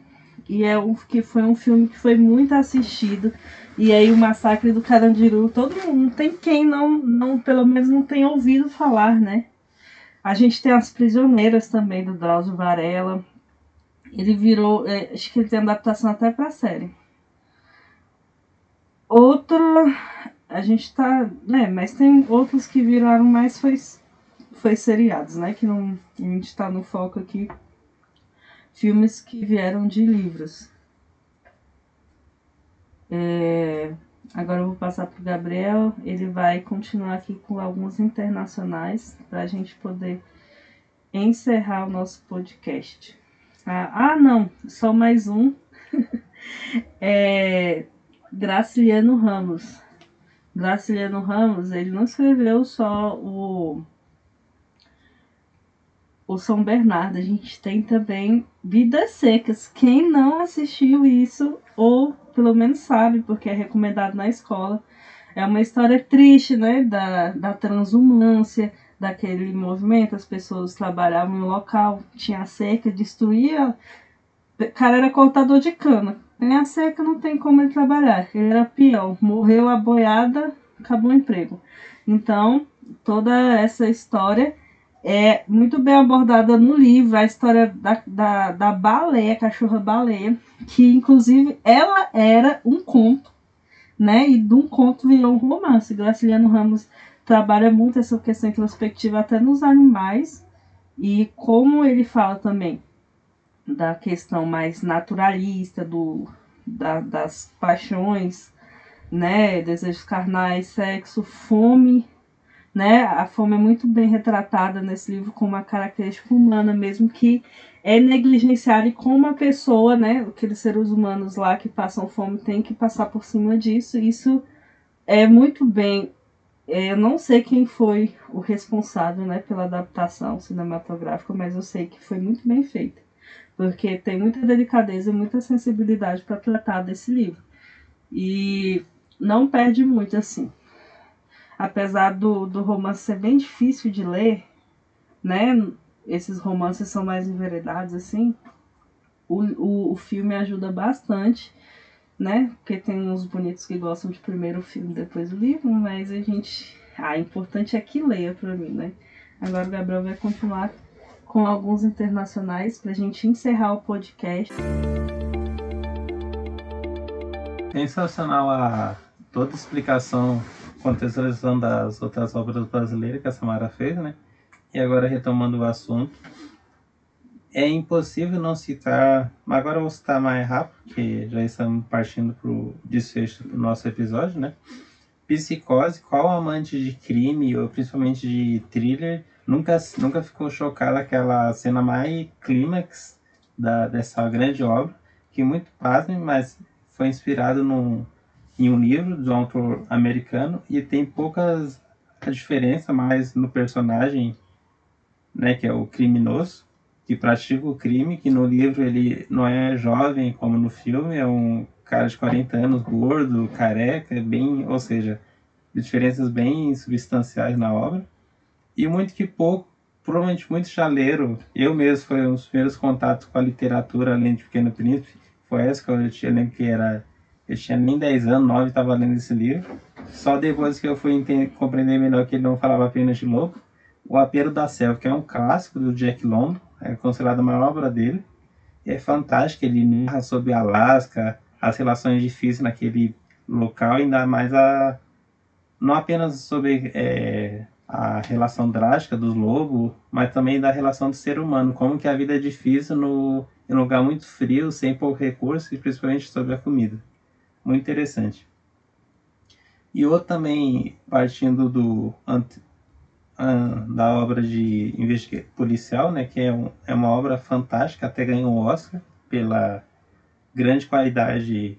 E é um, que foi um filme que foi muito assistido. E aí o Massacre do Carandiru, todo mundo, tem quem não, não, pelo menos não tem ouvido falar, né? A gente tem as prisioneiras também do Drauzio Varela. Ele virou, é, acho que ele tem adaptação até para série. Outra, a gente tá, né, mas tem outros que viraram mais foi foi seriados, né, que não a gente tá no foco aqui filmes que vieram de livros. É, agora eu vou passar para o Gabriel, ele vai continuar aqui com alguns internacionais para a gente poder encerrar o nosso podcast. Ah, ah não, só mais um. é, Graciliano Ramos. Graciliano Ramos, ele não escreveu só o o São Bernardo. A gente tem também Vidas Secas. Quem não assistiu isso, ou pelo menos sabe, porque é recomendado na escola, é uma história triste, né? Da, da transumância, daquele movimento. As pessoas trabalhavam no local, tinha seca, destruía. O cara era cortador de cana. Tem a seca, não tem como ele trabalhar. Ele era peão. Morreu a boiada, acabou o emprego. Então, toda essa história é muito bem abordada no livro a história da, da, da baleia, cachorra baleia, que inclusive ela era um conto, né? E de um conto virou um romance. Graciliano Ramos trabalha muito essa questão introspectiva até nos animais e como ele fala também da questão mais naturalista do da, das paixões, né, desejos carnais, sexo, fome, né? A fome é muito bem retratada nesse livro como uma característica humana, mesmo que é negligenciada e como a pessoa, né, aqueles seres humanos lá que passam fome tem que passar por cima disso. Isso é muito bem é, eu não sei quem foi o responsável né, pela adaptação cinematográfica, mas eu sei que foi muito bem feita. Porque tem muita delicadeza e muita sensibilidade para tratar desse livro. E não perde muito assim. Apesar do, do romance ser bem difícil de ler, né? Esses romances são mais enveredados assim. O, o, o filme ajuda bastante né? Porque tem uns bonitos que gostam de primeiro o filme, depois o livro, mas a gente. Ah, importante é que leia para mim, né? Agora o Gabriel vai continuar com alguns internacionais para a gente encerrar o podcast. Sensacional a toda explicação, contextualização das outras obras brasileiras que a Samara fez, né? E agora retomando o assunto, é impossível não citar, mas agora eu vou citar mais rápido, porque já estamos partindo para o desfecho do nosso episódio, né? Psicose, qual amante de crime, ou principalmente de thriller, nunca, nunca ficou chocada aquela cena mais clímax da, dessa grande obra, que muito pasmem, mas foi inspirado num, em um livro de um autor americano e tem poucas diferença mais no personagem, né, que é o criminoso, que pratica o crime, que no livro ele não é jovem como no filme, é um cara de 40 anos, gordo, careca, bem, ou seja, diferenças bem substanciais na obra. E muito que pouco, provavelmente muito chaleiro. Eu mesmo foi um dos primeiros contatos com a literatura além de Pequeno Príncipe. Foi essa que eu lembro que era eu tinha nem 10 anos, 9, estava lendo esse livro. Só depois que eu fui entender, compreender melhor que ele não falava apenas de louco. O Apelo da Selva, que é um clássico do Jack London, é considerada a maior obra dele. E é fantástico, ele narra sobre Alasca, as relações difíceis naquele local, ainda mais a não apenas sobre é, a relação drástica dos lobos, mas também da relação do ser humano, como que a vida é difícil no, em um lugar muito frio, sem pouco recurso e principalmente sobre a comida. Muito interessante. E outro também, partindo do da obra de policial, né, que é, um, é uma obra fantástica, até ganhou um Oscar pela grande qualidade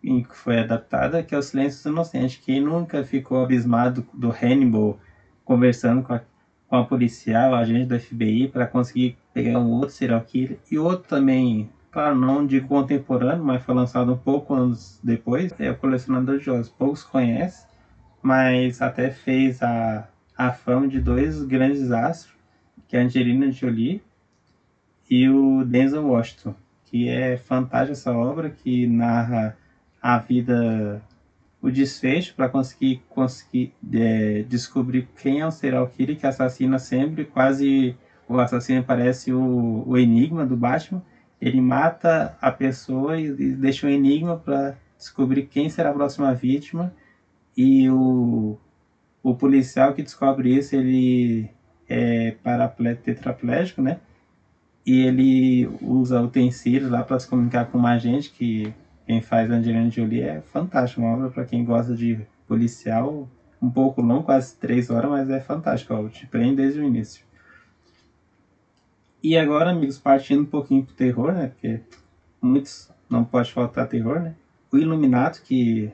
em que foi adaptada, que é o Silêncio dos Inocentes. Quem nunca ficou abismado do Hannibal conversando com a, com a policial, a agente do FBI, para conseguir pegar um outro serial killer. E outro também, claro, não de contemporâneo, mas foi lançado um pouco anos depois, é o Colecionador de Jogos. Poucos conhecem, mas até fez a a fama de dois grandes astros, que é a Angelina Jolie e o Denzel Washington, que é fantástica essa obra que narra a vida, o desfecho para conseguir conseguir é, descobrir quem é o serial killer que assassina sempre, quase o assassino parece o, o enigma do Batman. Ele mata a pessoa e, deixa um enigma para descobrir quem será a próxima vítima. E o, o policial que descobre isso, ele é tetraplégico, né? E ele usa utensílios lá para se comunicar com uma agente que quem faz Angelina Jolie é fantástico, uma obra para quem gosta de policial, um pouco longo, quase três horas, mas é fantástico, ó, te prende desde o início. E agora, amigos, partindo um pouquinho pro terror, né? Porque muitos não pode faltar terror, né? O Iluminato, que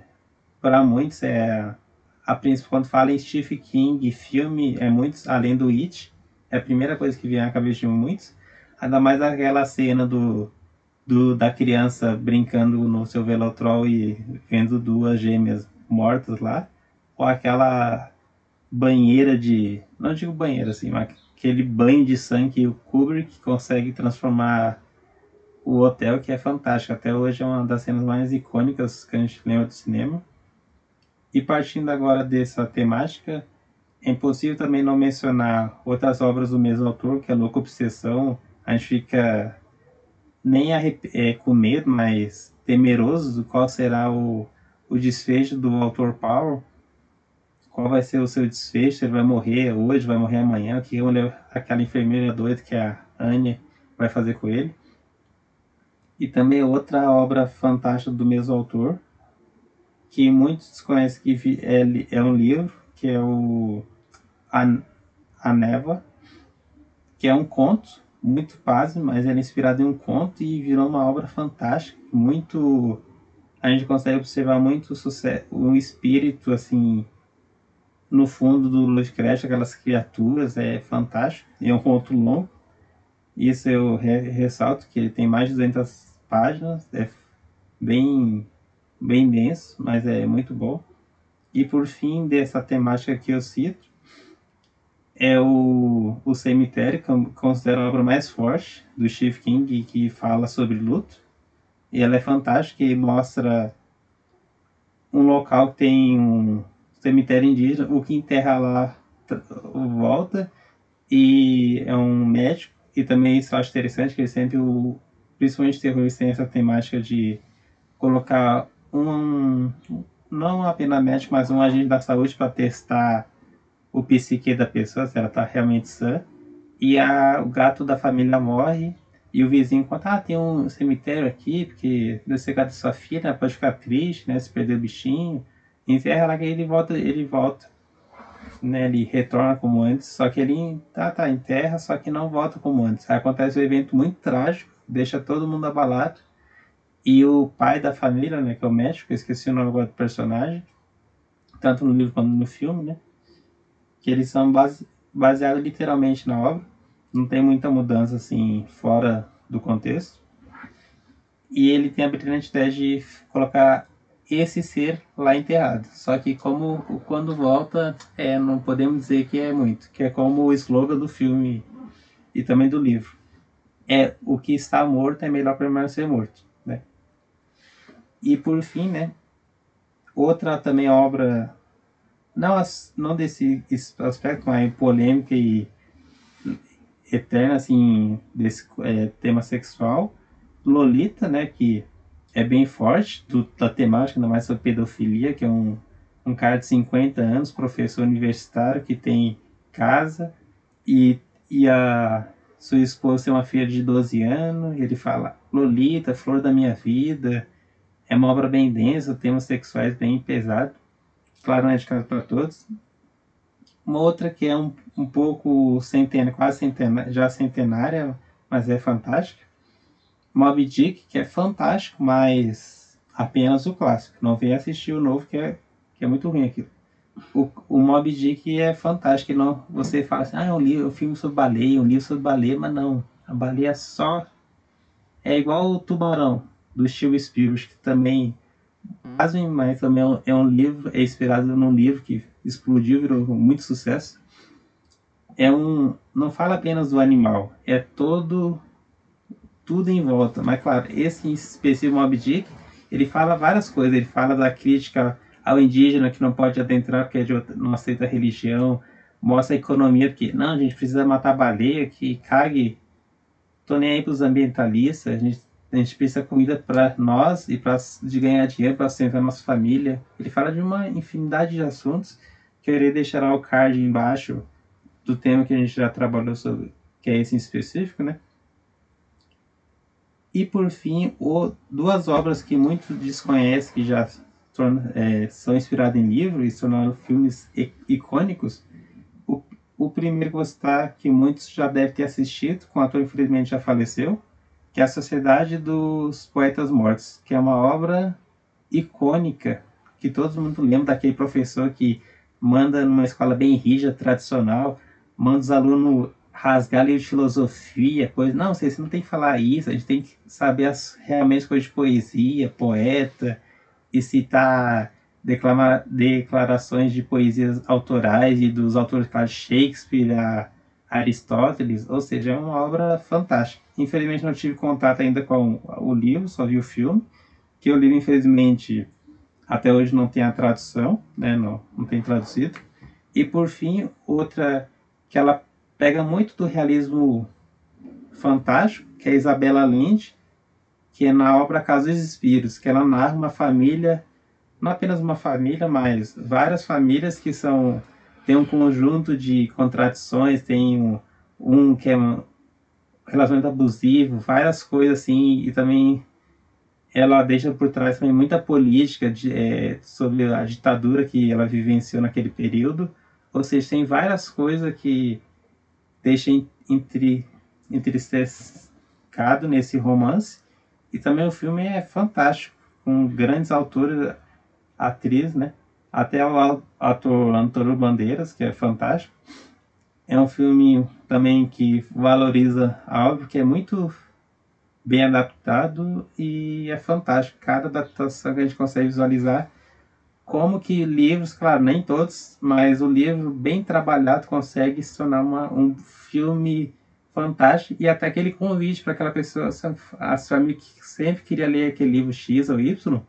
para muitos é a princípio, quando fala em Stephen King, filme, é muitos, além do It, é a primeira coisa que vem à cabeça de muitos. Ainda mais aquela cena do, do da criança brincando no seu velotrol e vendo duas gêmeas mortas lá. Ou aquela banheira de. Não digo banheira assim, mas aquele banho de sangue o Kubrick consegue transformar o hotel, que é fantástico. Até hoje é uma das cenas mais icônicas que a gente lembra do cinema. E partindo agora dessa temática, é impossível também não mencionar outras obras do mesmo autor, que é Louca Obsessão. A gente fica nem é, com medo, mas temeroso do qual será o, o desfecho do autor Paulo. Qual vai ser o seu desfecho, ele vai morrer hoje, vai morrer amanhã, que aquela enfermeira doida que a Anya vai fazer com ele. E também outra obra fantástica do mesmo autor, que muitos desconhecem que é, é um livro, que é o A, a Neva, que é um conto muito básico, mas ele é inspirado em um conto e virou uma obra fantástica, muito a gente consegue observar muito o sucesso, um espírito assim no fundo do Lovecraft, aquelas criaturas, é fantástico. E é um conto longo. Isso eu re ressalto que ele tem mais de 200 páginas, é bem bem denso, mas é muito bom. E por fim, dessa temática que eu cito, é o, o Cemitério, que eu considero a obra mais forte do Steve King, que fala sobre luto. E ela é fantástica e mostra um local que tem um cemitério indígena, o que enterra lá volta. E é um médico. E também isso eu acho interessante, que ele sempre, o, principalmente terroristas, tem essa temática de colocar um, não apenas médico, mas um agente da saúde para testar o psique da pessoa, se ela está realmente sã. E a, o gato da família morre e o vizinho conta, ah, tem um cemitério aqui, porque secado de sua filha, pode ficar triste, né? Se perder o bichinho. Enterra lá que ele volta, ele volta. Né, ele retorna como antes, só que ele tá, tá em terra, só que não volta como antes. Aí acontece um evento muito trágico, deixa todo mundo abalado. E o pai da família, né, que é o médico, eu esqueci o nome agora do personagem, tanto no livro quanto no filme, né? Que eles são base, baseados literalmente na obra não tem muita mudança assim fora do contexto. E ele tem a brilhante ideia de colocar esse ser lá enterrado. Só que como quando volta, é, não podemos dizer que é muito, que é como o slogan do filme e também do livro. É o que está morto é melhor permanecer morto, né? E por fim, né? Outra também obra não não desse aspecto, mas polêmica e eterna, assim, desse é, tema sexual. Lolita, né, que é bem forte, do, da temática, ainda mais sobre pedofilia, que é um, um cara de 50 anos, professor universitário, que tem casa, e, e a sua esposa tem uma filha de 12 anos, e ele fala, Lolita, flor da minha vida, é uma obra bem densa, temas sexuais bem pesados, claro, não é de casa para todos, uma outra que é um, um pouco centenária, quase centenária, já centenária, mas é fantástica. Mob Dick, que é fantástico, mas apenas o clássico. Não venha assistir o novo, que é, que é muito ruim aquilo. O, o Mob Dick é fantástico. Não, você fala assim, ah, um, livro, um filme sobre baleia, um livro sobre baleia, mas não. A baleia só... É igual o Tubarão, do Steve Spielberg, que também... Quase, mas também é um, é um livro, é inspirado num livro que explodiu, virou muito sucesso. É um, não fala apenas do animal, é todo tudo em volta. Mas claro, esse específico Mob Dick, ele fala várias coisas. Ele fala da crítica ao indígena que não pode adentrar porque é de outra, não aceita religião. Mostra a economia que não, a gente precisa matar baleia, que cague. Tô nem aí para os ambientalistas. A gente, a gente precisa comida para nós e para de ganhar dinheiro para sustentar nossa família. Ele fala de uma infinidade de assuntos querer deixar o card embaixo do tema que a gente já trabalhou sobre, que é esse em específico, né? E por fim, o, duas obras que muitos desconhecem, que já é, são inspiradas em livros e se tornaram filmes icônicos. O, o primeiro que está, que muitos já devem ter assistido, com o ator infelizmente já faleceu, que é A Sociedade dos Poetas Mortos, que é uma obra icônica, que todo mundo lembra daquele professor que manda numa escola bem rígida, tradicional, manda os alunos rasgar de filosofia, coisa. Não, você não tem que falar isso, a gente tem que saber as, realmente coisas de poesia, poeta, e citar declama, declarações de poesias autorais e dos autores de Shakespeare a Aristóteles, ou seja, é uma obra fantástica. Infelizmente não tive contato ainda com o livro, só vi o filme, que o livro infelizmente até hoje não tem a tradução, né? não, não tem traduzido. E por fim, outra que ela pega muito do realismo fantástico, que é Isabela Linde, que é na obra Casa dos Espíritos, que ela narra uma família não apenas uma família, mas várias famílias que são tem um conjunto de contradições, tem um, um que é um relacionamento abusivo, várias coisas assim, e também ela deixa por trás também muita política de, é, sobre a ditadura que ela vivenciou naquele período. Ou seja, tem várias coisas que deixam entre, nesse romance. E também o filme é fantástico, com grandes autores, atriz, né? Até o ator Antônio Bandeiras, que é fantástico. É um filme também que valoriza algo que é muito bem adaptado e é fantástico. Cada adaptação que a gente consegue visualizar, como que livros, claro, nem todos, mas o livro bem trabalhado consegue se tornar uma, um filme fantástico e até aquele convite para aquela pessoa, a sua amiga que sempre queria ler aquele livro X ou Y,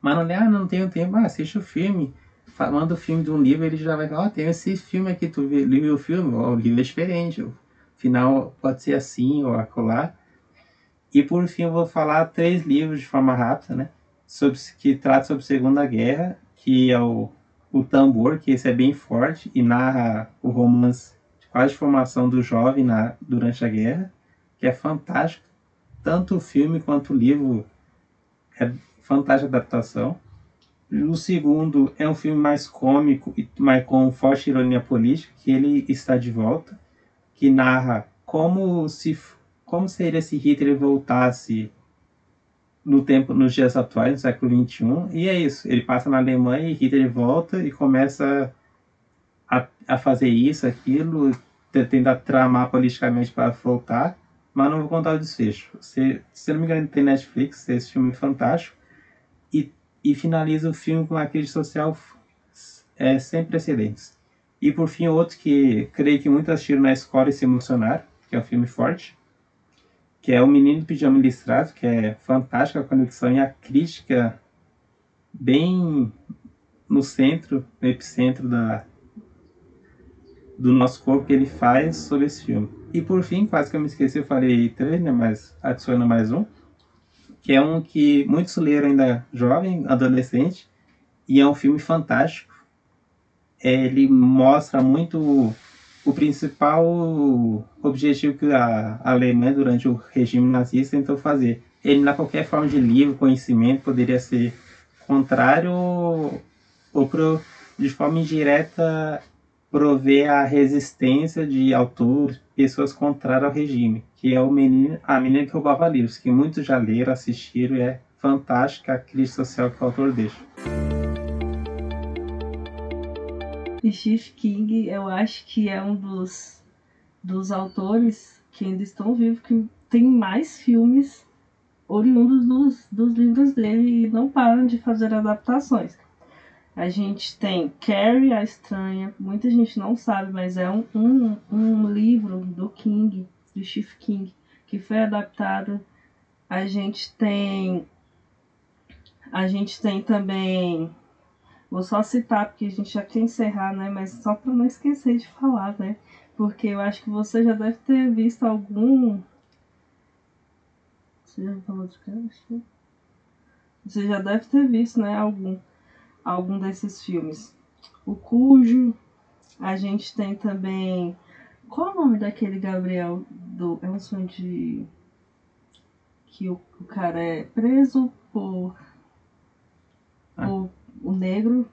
mas não lê, ah, não tenho tempo, ah, assiste o filme, manda o filme de um livro, ele já vai falar, ó, oh, tem esse filme aqui, tu viu o filme, oh, o livro é diferente, o final pode ser assim ou acolá. E por fim eu vou falar três livros de forma rápida, né? Sobre, que tratam sobre a Segunda Guerra, que é o, o Tambor, que esse é bem forte e narra o romance quase formação do jovem na, durante a guerra, que é fantástico. Tanto o filme quanto o livro é fantástica adaptação. O segundo é um filme mais cômico mais com forte ironia política, que ele está de volta, que narra como se como seria se Hitler voltasse no tempo, nos dias atuais, no século XXI, e é isso. Ele passa na Alemanha e Hitler volta e começa a, a fazer isso, aquilo, tenta tramar politicamente para voltar, mas não vou contar o desfecho. Se, se não me engano, tem Netflix, esse filme é fantástico, e, e finaliza o filme com uma crítica social é, sem precedentes. E por fim, outro que creio que muitos assistiram na escola e se emocionaram, que é um filme forte, que é o Menino Pijama Listrado, que é fantástica a conexão e a crítica bem no centro, no epicentro da, do nosso corpo que ele faz sobre esse filme. E por fim, quase que eu me esqueci, eu falei três, né, mas adiciono mais um, que é um que muitos leram ainda jovem, adolescente, e é um filme fantástico. Ele mostra muito o principal objetivo que a Alemanha, durante o regime nazista, tentou fazer. Eliminar qualquer forma de livro, conhecimento, poderia ser contrário ou, pro, de forma indireta prover a resistência de autores, pessoas contrárias ao regime, que é o menino, a menina que roubava livros, que muitos já leram, assistiram e é fantástica a crise social que o autor deixa. Steve King, eu acho que é um dos, dos autores que ainda estão vivos, que tem mais filmes oriundos dos, dos livros dele e não param de fazer adaptações. A gente tem Carrie a Estranha, muita gente não sabe, mas é um, um, um livro do King, do Steve King, que foi adaptado. A gente tem. A gente tem também Vou só citar, porque a gente já quer encerrar, né? Mas só para não esquecer de falar, né? Porque eu acho que você já deve ter visto algum. Você já falou de quê? Você já deve ter visto, né? Algum, algum desses filmes. O Cujo. A gente tem também. Qual o nome daquele Gabriel do. É um sonho de. Que o, o cara é preso por. Ah. por o negro,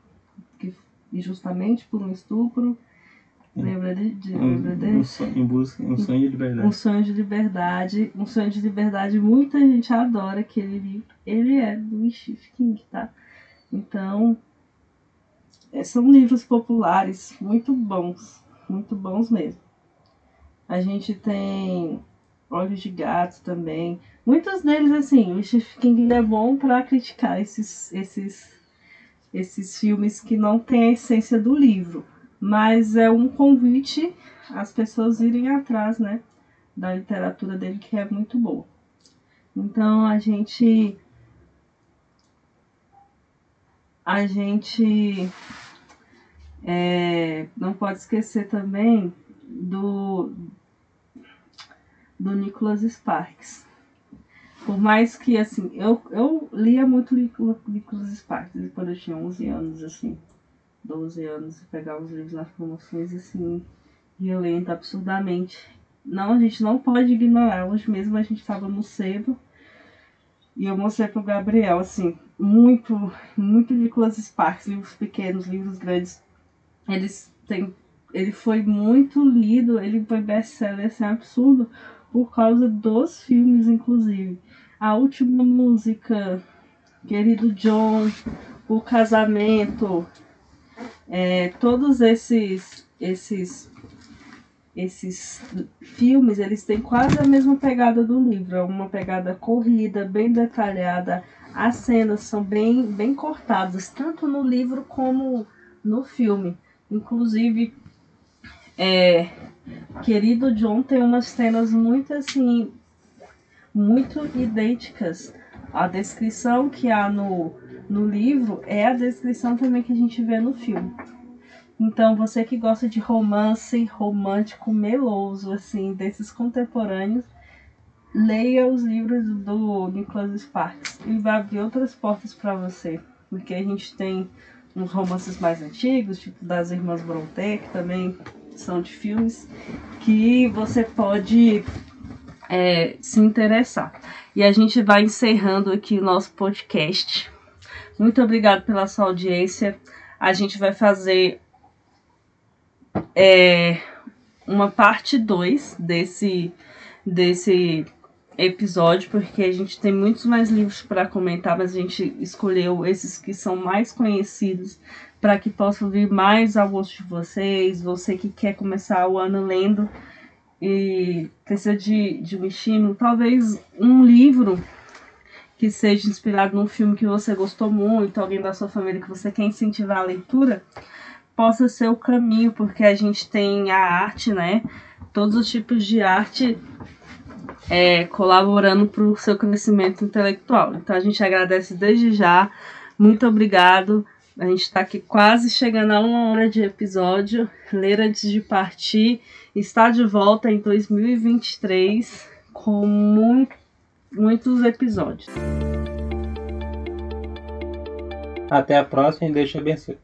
que injustamente por um estupro. Lembra de, de, um, lembra dele? Um sonho, busca, um sonho de liberdade. Um sonho de liberdade. Um sonho de liberdade. Muita gente adora aquele livro. Ele é do Stephen King, tá? Então, é, são livros populares muito bons. Muito bons mesmo. A gente tem Olhos de Gato também. Muitos deles, assim, o Stephen King é bom para criticar esses, esses esses filmes que não têm a essência do livro, mas é um convite às pessoas irem atrás, né, da literatura dele que é muito boa. Então a gente a gente é, não pode esquecer também do do Nicholas Sparks. Por mais que, assim, eu, eu lia muito Nicholas Sparks quando eu tinha 11 anos, assim, 12 anos, e pegava os livros nas promoções, assim, violenta absurdamente. Não, a gente não pode ignorar. Hoje mesmo a gente estava no sebo e eu mostrei pro Gabriel, assim, muito, muito Nicholas Sparks, livros pequenos, livros grandes. Eles têm, ele foi muito lido, ele foi best-seller, assim, absurdo, por causa dos filmes, inclusive. A última música, Querido John, O Casamento, é, todos esses, esses esses filmes, eles têm quase a mesma pegada do livro, é uma pegada corrida, bem detalhada. As cenas são bem, bem cortadas, tanto no livro como no filme. Inclusive, é, querido John tem umas cenas muito assim, muito idênticas. A descrição que há no, no livro é a descrição também que a gente vê no filme. Então, você que gosta de romance romântico meloso, assim, desses contemporâneos, leia os livros do Nicholas Sparks. Ele vai abrir outras portas para você. Porque a gente tem uns romances mais antigos, tipo das Irmãs Brontë, que também são de filmes, que você pode é, se interessar. E a gente vai encerrando aqui o nosso podcast. Muito obrigado pela sua audiência. A gente vai fazer é, uma parte 2 desse, desse episódio, porque a gente tem muitos mais livros para comentar, mas a gente escolheu esses que são mais conhecidos para que possam vir mais ao gosto de vocês, você que quer começar o ano lendo e precisa de, de um talvez um livro que seja inspirado num filme que você gostou muito, alguém da sua família que você quer incentivar a leitura, possa ser o caminho, porque a gente tem a arte, né? Todos os tipos de arte é, colaborando para o seu crescimento intelectual. Então a gente agradece desde já. Muito obrigado. A gente está aqui quase chegando a uma hora de episódio. Ler antes de partir. Está de volta em 2023 com muito, muitos episódios. Até a próxima e te abençoe.